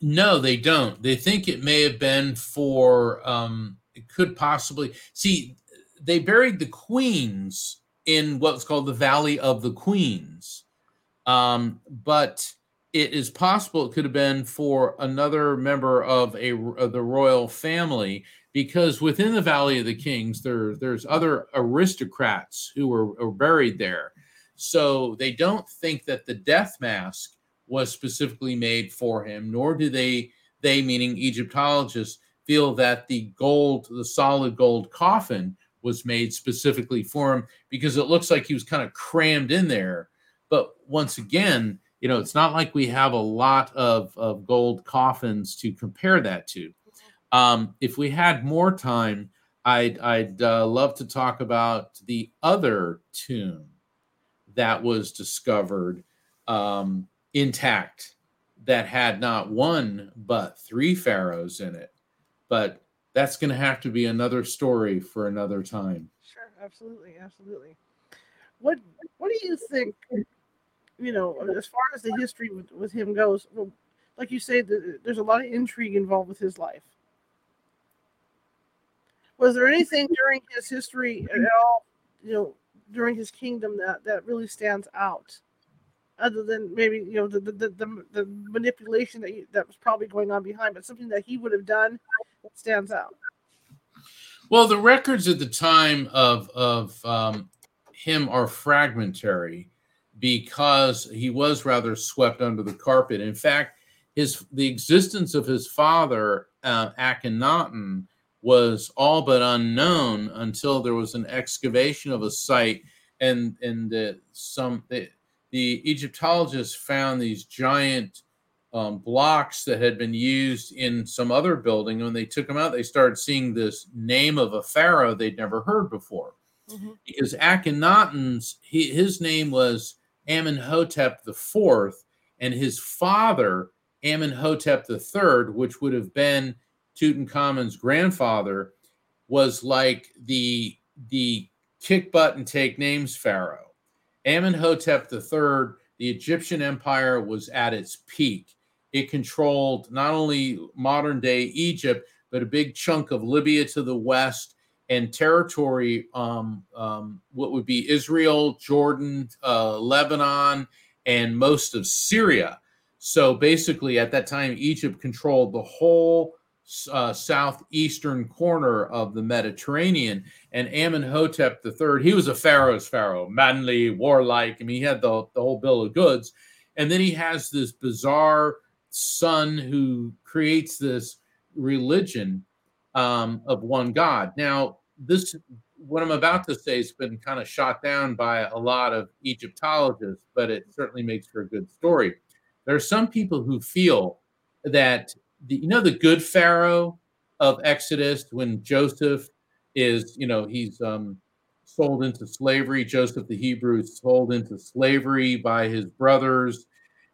Speaker 2: no they don't they think it may have been for um it could possibly see they buried the queens in what's called the valley of the queens um but it is possible it could have been for another member of a of the royal family because within the valley of the kings there there's other aristocrats who were, were buried there so they don't think that the death mask was specifically made for him, nor do they, they meaning Egyptologists, feel that the gold, the solid gold coffin was made specifically for him because it looks like he was kind of crammed in there. But once again, you know, it's not like we have a lot of, of gold coffins to compare that to. Um, if we had more time, I'd, I'd uh, love to talk about the other tomb that was discovered um, intact that had not one but three pharaohs in it. But that's going to have to be another story for another time.
Speaker 1: Sure, absolutely, absolutely. What What do you think? You know, as far as the history with, with him goes, well, like you say, the, there's a lot of intrigue involved with his life. Was there anything during his history at all, you know, during his kingdom that that really stands out? Other than maybe you know the the, the, the manipulation that he, that was probably going on behind but something that he would have done that stands out?
Speaker 2: Well the records at the time of of um, him are fragmentary because he was rather swept under the carpet in fact his the existence of his father uh, Akhenaten was all but unknown until there was an excavation of a site and and the, some the, the Egyptologists found these giant um, blocks that had been used in some other building. When they took them out, they started seeing this name of a pharaoh they'd never heard before. Mm-hmm. Because Akhenaten's he, his name was Amenhotep IV and his father Amenhotep III, which would have been Tutankhamun's grandfather, was like the the kick butt and take names pharaoh. Amenhotep III, the Egyptian empire was at its peak. It controlled not only modern day Egypt, but a big chunk of Libya to the west and territory, um, um, what would be Israel, Jordan, uh, Lebanon, and most of Syria. So basically, at that time, Egypt controlled the whole uh, southeastern corner of the Mediterranean. And Amenhotep III, he was a pharaoh's pharaoh, manly, warlike. I mean, he had the, the whole bill of goods. And then he has this bizarre son who creates this religion um, of one God. Now, this what I'm about to say has been kind of shot down by a lot of Egyptologists, but it certainly makes for a good story. There are some people who feel that the, you know the good pharaoh of exodus when joseph is you know he's um sold into slavery joseph the hebrew is sold into slavery by his brothers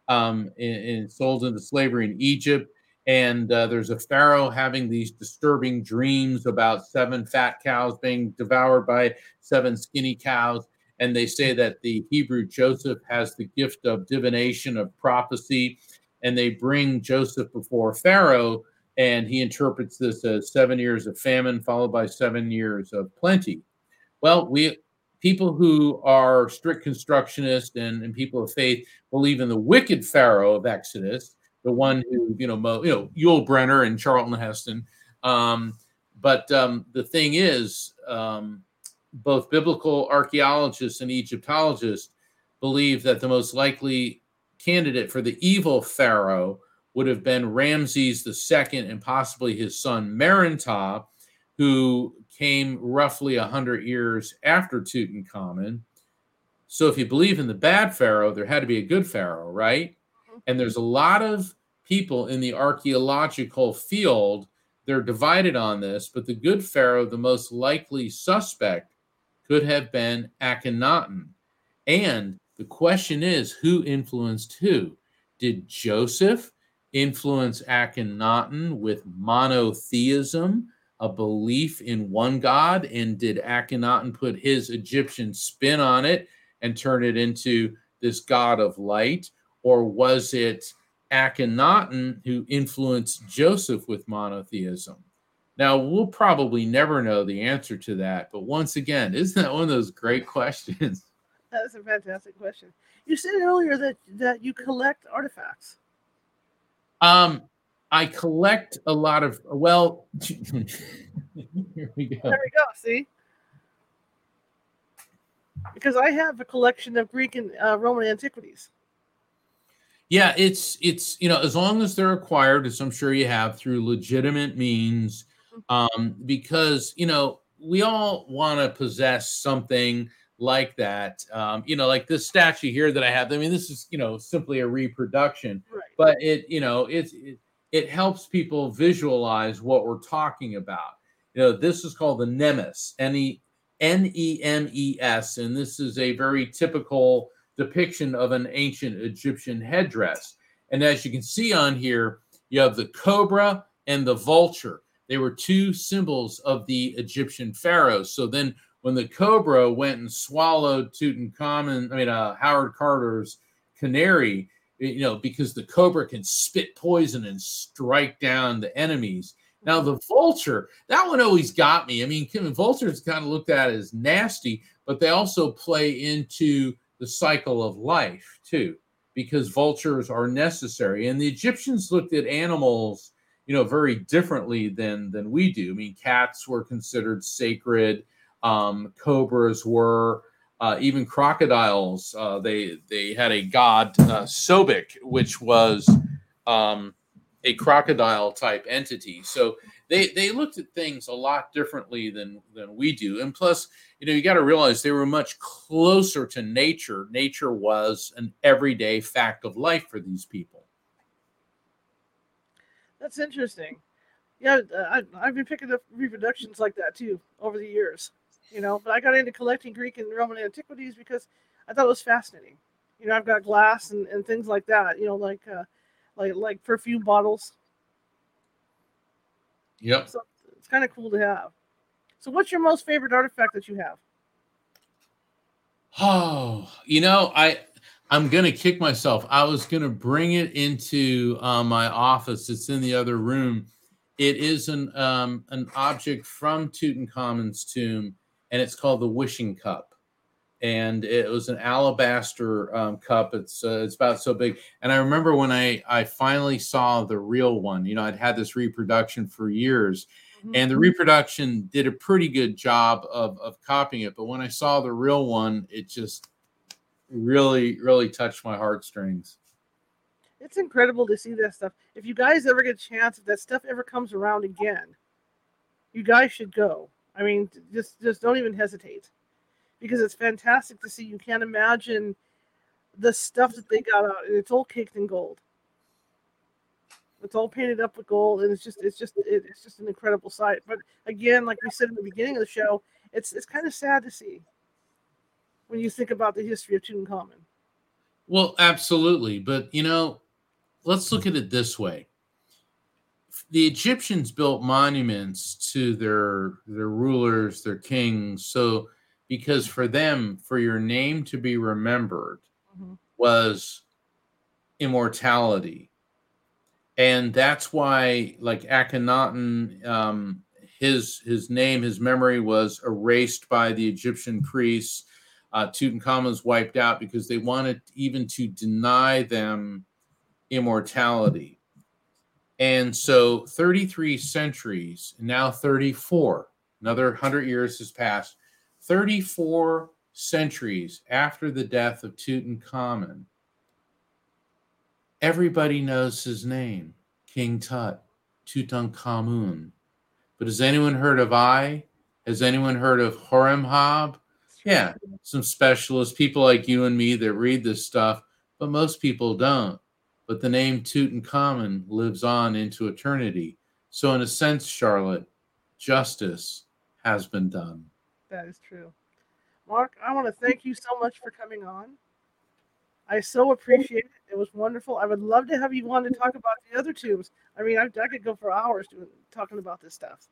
Speaker 2: um and, and sold into slavery in egypt and uh, there's a pharaoh having these disturbing dreams about seven fat cows being devoured by seven skinny cows and they say that the hebrew joseph has the gift of divination of prophecy and they bring Joseph before Pharaoh, and he interprets this as seven years of famine followed by seven years of plenty. Well, we people who are strict constructionists and, and people of faith believe in the wicked Pharaoh of Exodus, the one who you know, Mo, you know, Yul Brynner and Charlton Heston. Um, but um, the thing is, um, both biblical archaeologists and Egyptologists believe that the most likely candidate for the evil pharaoh would have been Ramses II and possibly his son Merenptah, who came roughly 100 years after Tutankhamun. So if you believe in the bad pharaoh, there had to be a good pharaoh, right? And there's a lot of people in the archaeological field, they're divided on this, but the good pharaoh, the most likely suspect, could have been Akhenaten. And the question is who influenced who? Did Joseph influence Akhenaten with monotheism, a belief in one God? And did Akhenaten put his Egyptian spin on it and turn it into this God of light? Or was it Akhenaten who influenced Joseph with monotheism? Now, we'll probably never know the answer to that. But once again, isn't that one of those great questions?
Speaker 1: That's a fantastic question. You said earlier that that you collect artifacts.
Speaker 2: Um, I collect a lot of well. here
Speaker 1: we go. There we go. See, because I have a collection of Greek and uh, Roman antiquities.
Speaker 2: Yeah, it's it's you know as long as they're acquired, as I'm sure you have through legitimate means, mm-hmm. um, because you know we all want to possess something like that. Um, you know, like this statue here that I have. I mean, this is you know simply a reproduction, right. but it you know it's it, it helps people visualize what we're talking about. You know, this is called the Nemes, N E N E M E S, and this is a very typical depiction of an ancient Egyptian headdress. And as you can see on here, you have the cobra and the vulture. They were two symbols of the Egyptian pharaohs. So then when the cobra went and swallowed Tutankhamun, I mean, uh, Howard Carter's canary, you know, because the cobra can spit poison and strike down the enemies. Now, the vulture, that one always got me. I mean, vultures kind of looked at as nasty, but they also play into the cycle of life too, because vultures are necessary. And the Egyptians looked at animals, you know, very differently than than we do. I mean, cats were considered sacred um, cobras were, uh, even crocodiles. Uh, they they had a god uh, Sobek, which was um, a crocodile type entity. So they they looked at things a lot differently than than we do. And plus, you know, you got to realize they were much closer to nature. Nature was an everyday fact of life for these people.
Speaker 1: That's interesting. Yeah, uh, I, have been picking up reproductions like that too over the years. You know, but I got into collecting Greek and Roman antiquities because I thought it was fascinating. You know, I've got glass and, and things like that. You know, like uh, like like perfume bottles.
Speaker 2: Yep.
Speaker 1: So it's kind of cool to have. So, what's your most favorite artifact that you have?
Speaker 2: Oh, you know, I I'm gonna kick myself. I was gonna bring it into uh, my office. It's in the other room. It is an um, an object from Tutankhamun's tomb, and it's called the wishing cup and it was an alabaster um, cup. It's uh, it's about so big. And I remember when I I finally saw the real one. You know, I'd had this reproduction for years, mm-hmm. and the reproduction did a pretty good job of of copying it. But when I saw the real one, it just really really touched my heartstrings.
Speaker 1: It's incredible to see that stuff. If you guys ever get a chance, if that stuff ever comes around again, you guys should go. I mean, just just don't even hesitate because it's fantastic to see. You can't imagine the stuff that they got out, and it's all caked in gold. It's all painted up with gold, and it's just it's just it's just an incredible sight. But again, like we said in the beginning of the show, it's it's kind of sad to see when you think about the history of Tutankhamun.
Speaker 2: Well, absolutely, but you know, let's look at it this way. The Egyptians built monuments to their their rulers, their kings, so because for them, for your name to be remembered mm-hmm. was immortality. And that's why, like Akhenaten, um, his his name, his memory was erased by the Egyptian priests. Uh, Tutankhamun's wiped out because they wanted even to deny them immortality. And so 33 centuries, now 34, another 100 years has passed 34 centuries after the death of Tutankhamun, everybody knows his name, King Tut, Tutankhamun. But has anyone heard of Ay? Has anyone heard of Horemheb? Yeah, some specialists, people like you and me that read this stuff, but most people don't. But the name Tutankhamun lives on into eternity. So, in a sense, Charlotte, justice has been done.
Speaker 1: That is true. Mark, I want to thank you so much for coming on. I so appreciate it. It was wonderful. I would love to have you on to talk about the other tubes. I mean, I, I could go for hours doing, talking about this stuff.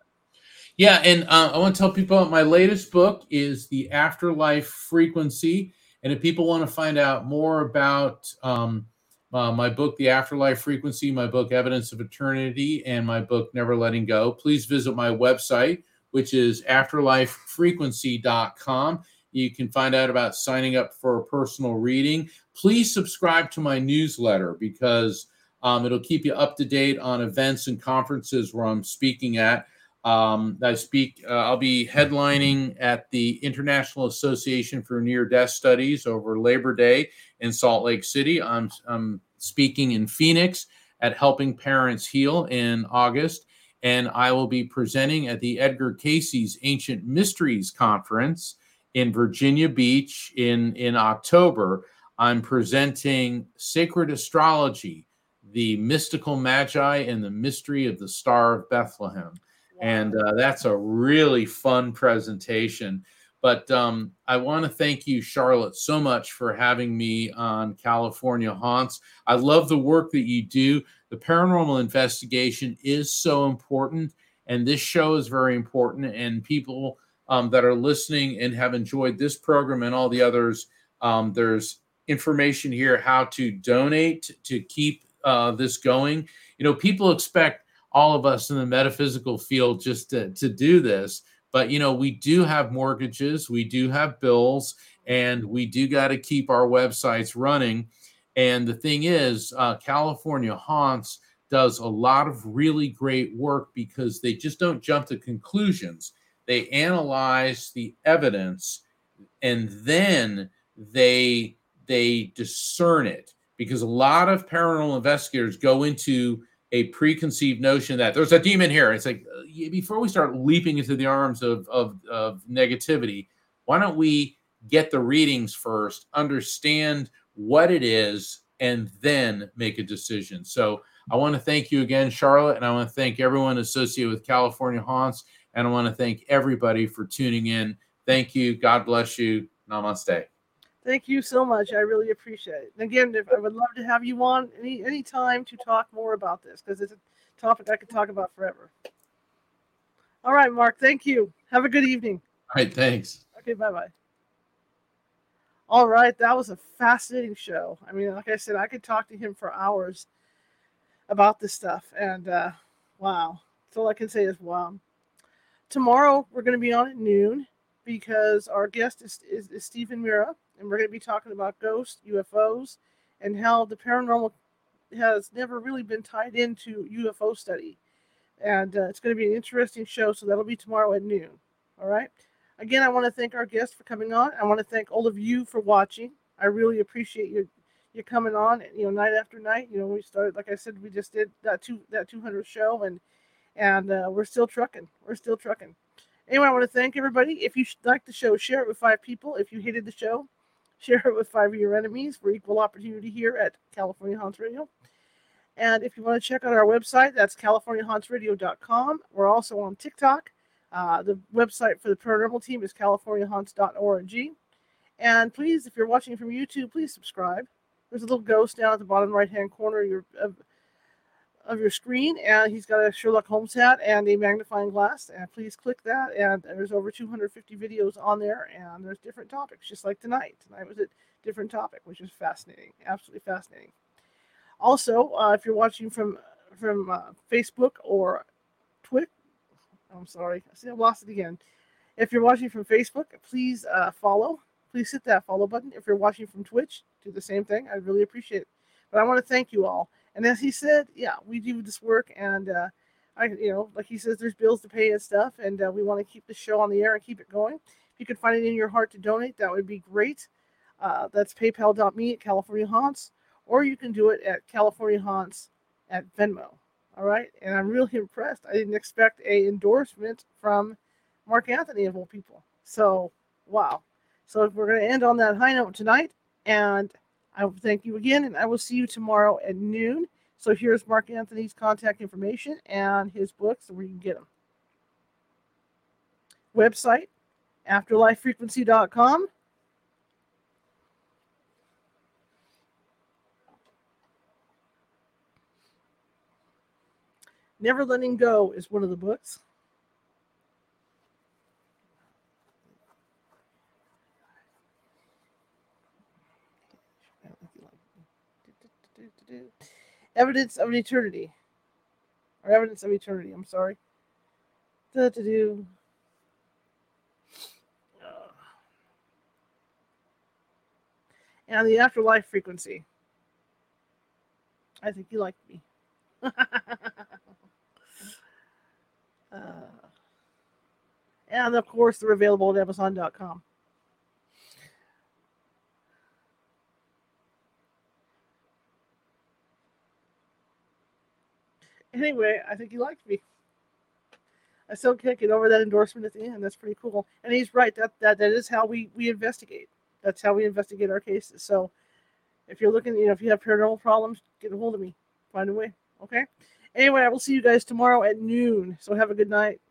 Speaker 2: Yeah, and uh, I want to tell people my latest book is The Afterlife Frequency. And if people want to find out more about um, uh, my book, The Afterlife Frequency, my book, Evidence of Eternity, and my book, Never Letting Go, please visit my website, which is afterlifefrequency.com. You can find out about signing up for a personal reading. Please subscribe to my newsletter because um, it'll keep you up to date on events and conferences where I'm speaking at. Um, I speak, uh, I'll be headlining at the International Association for Near Death Studies over Labor Day in Salt Lake City. I'm, I'm speaking in Phoenix at Helping Parents Heal in August and I will be presenting at the Edgar Cayce's Ancient Mysteries Conference in Virginia Beach in, in October. I'm presenting Sacred Astrology, the mystical magi and the mystery of the Star of Bethlehem. Wow. And uh, that's a really fun presentation. But um, I want to thank you, Charlotte, so much for having me on California Haunts. I love the work that you do. The paranormal investigation is so important, and this show is very important. And people um, that are listening and have enjoyed this program and all the others, um, there's information here how to donate to keep uh, this going. You know, people expect all of us in the metaphysical field just to, to do this but you know, we do have mortgages, we do have bills, and we do got to keep our websites running. And the thing is, uh, California Haunts does a lot of really great work because they just don't jump to conclusions. They analyze the evidence and then they they discern it. because a lot of paranormal investigators go into a preconceived notion that there's a demon here. It's like uh, before we start leaping into the arms of, of, of negativity, why don't we get the readings first, understand what it is, and then make a decision? So I want to thank you again, Charlotte, and I want to thank everyone associated with California Haunts, and I want to thank everybody for tuning in. Thank you. God bless you. Namaste.
Speaker 1: Thank you so much. I really appreciate it. And again, if, I would love to have you on any any time to talk more about this because it's a topic I could talk about forever. All right, Mark. Thank you. Have a good evening.
Speaker 2: All right. Thanks.
Speaker 1: Okay. Bye bye. All right. That was a fascinating show. I mean, like I said, I could talk to him for hours about this stuff. And uh, wow. That's all I can say is wow. Tomorrow, we're going to be on at noon because our guest is, is, is Stephen Mira and we're going to be talking about ghosts, UFOs, and how the paranormal has never really been tied into UFO study. And uh, it's going to be an interesting show, so that'll be tomorrow at noon. All right. Again, I want to thank our guest for coming on. I want to thank all of you for watching. I really appreciate you you coming on. You know, night after night. You know, we started like I said, we just did that two that 200 show, and and uh, we're still trucking. We're still trucking. Anyway, I want to thank everybody. If you like the show, share it with five people. If you hated the show, Share it with five of your enemies for equal opportunity here at California Haunts Radio. And if you want to check out our website, that's californiahauntsradio.com. We're also on TikTok. Uh, the website for the paranormal team is californiahaunts.org. And please, if you're watching from YouTube, please subscribe. There's a little ghost down at the bottom right hand corner of your, of your screen, and he's got a Sherlock Holmes hat and a magnifying glass. And please click that. And there's over 250 videos on there, and there's different topics, just like tonight. Tonight was a different topic, which is fascinating, absolutely fascinating. Also, uh, if you're watching from from uh, Facebook or Twitch, I'm sorry, I see I lost it again. If you're watching from Facebook, please uh, follow. Please hit that follow button. If you're watching from Twitch, do the same thing. I really appreciate it. But I want to thank you all. And as he said, yeah, we do this work, and uh, I, you know, like he says, there's bills to pay and stuff, and uh, we want to keep the show on the air and keep it going. If you could find it in your heart to donate, that would be great. Uh, that's PayPal.me at California Haunts, or you can do it at California Haunts at Venmo. All right, and I'm really impressed. I didn't expect a endorsement from Mark Anthony of all people. So wow. So we're going to end on that high note tonight, and I will thank you again, and I will see you tomorrow at noon. So here's Mark Anthony's contact information and his books where you can get them. Website, afterlifefrequency.com. Never Letting Go is one of the books. Evidence of eternity. Or evidence of eternity, I'm sorry. Da, do. And the afterlife frequency. I think you liked me. uh, and of course, they're available at Amazon.com. anyway, I think he liked me. I still can't get over that endorsement at the end. That's pretty cool. And he's right. That that that is how we we investigate. That's how we investigate our cases. So if you're looking, you know, if you have paranormal problems, get a hold of me. Find a way. Okay. Anyway, I will see you guys tomorrow at noon. So have a good night.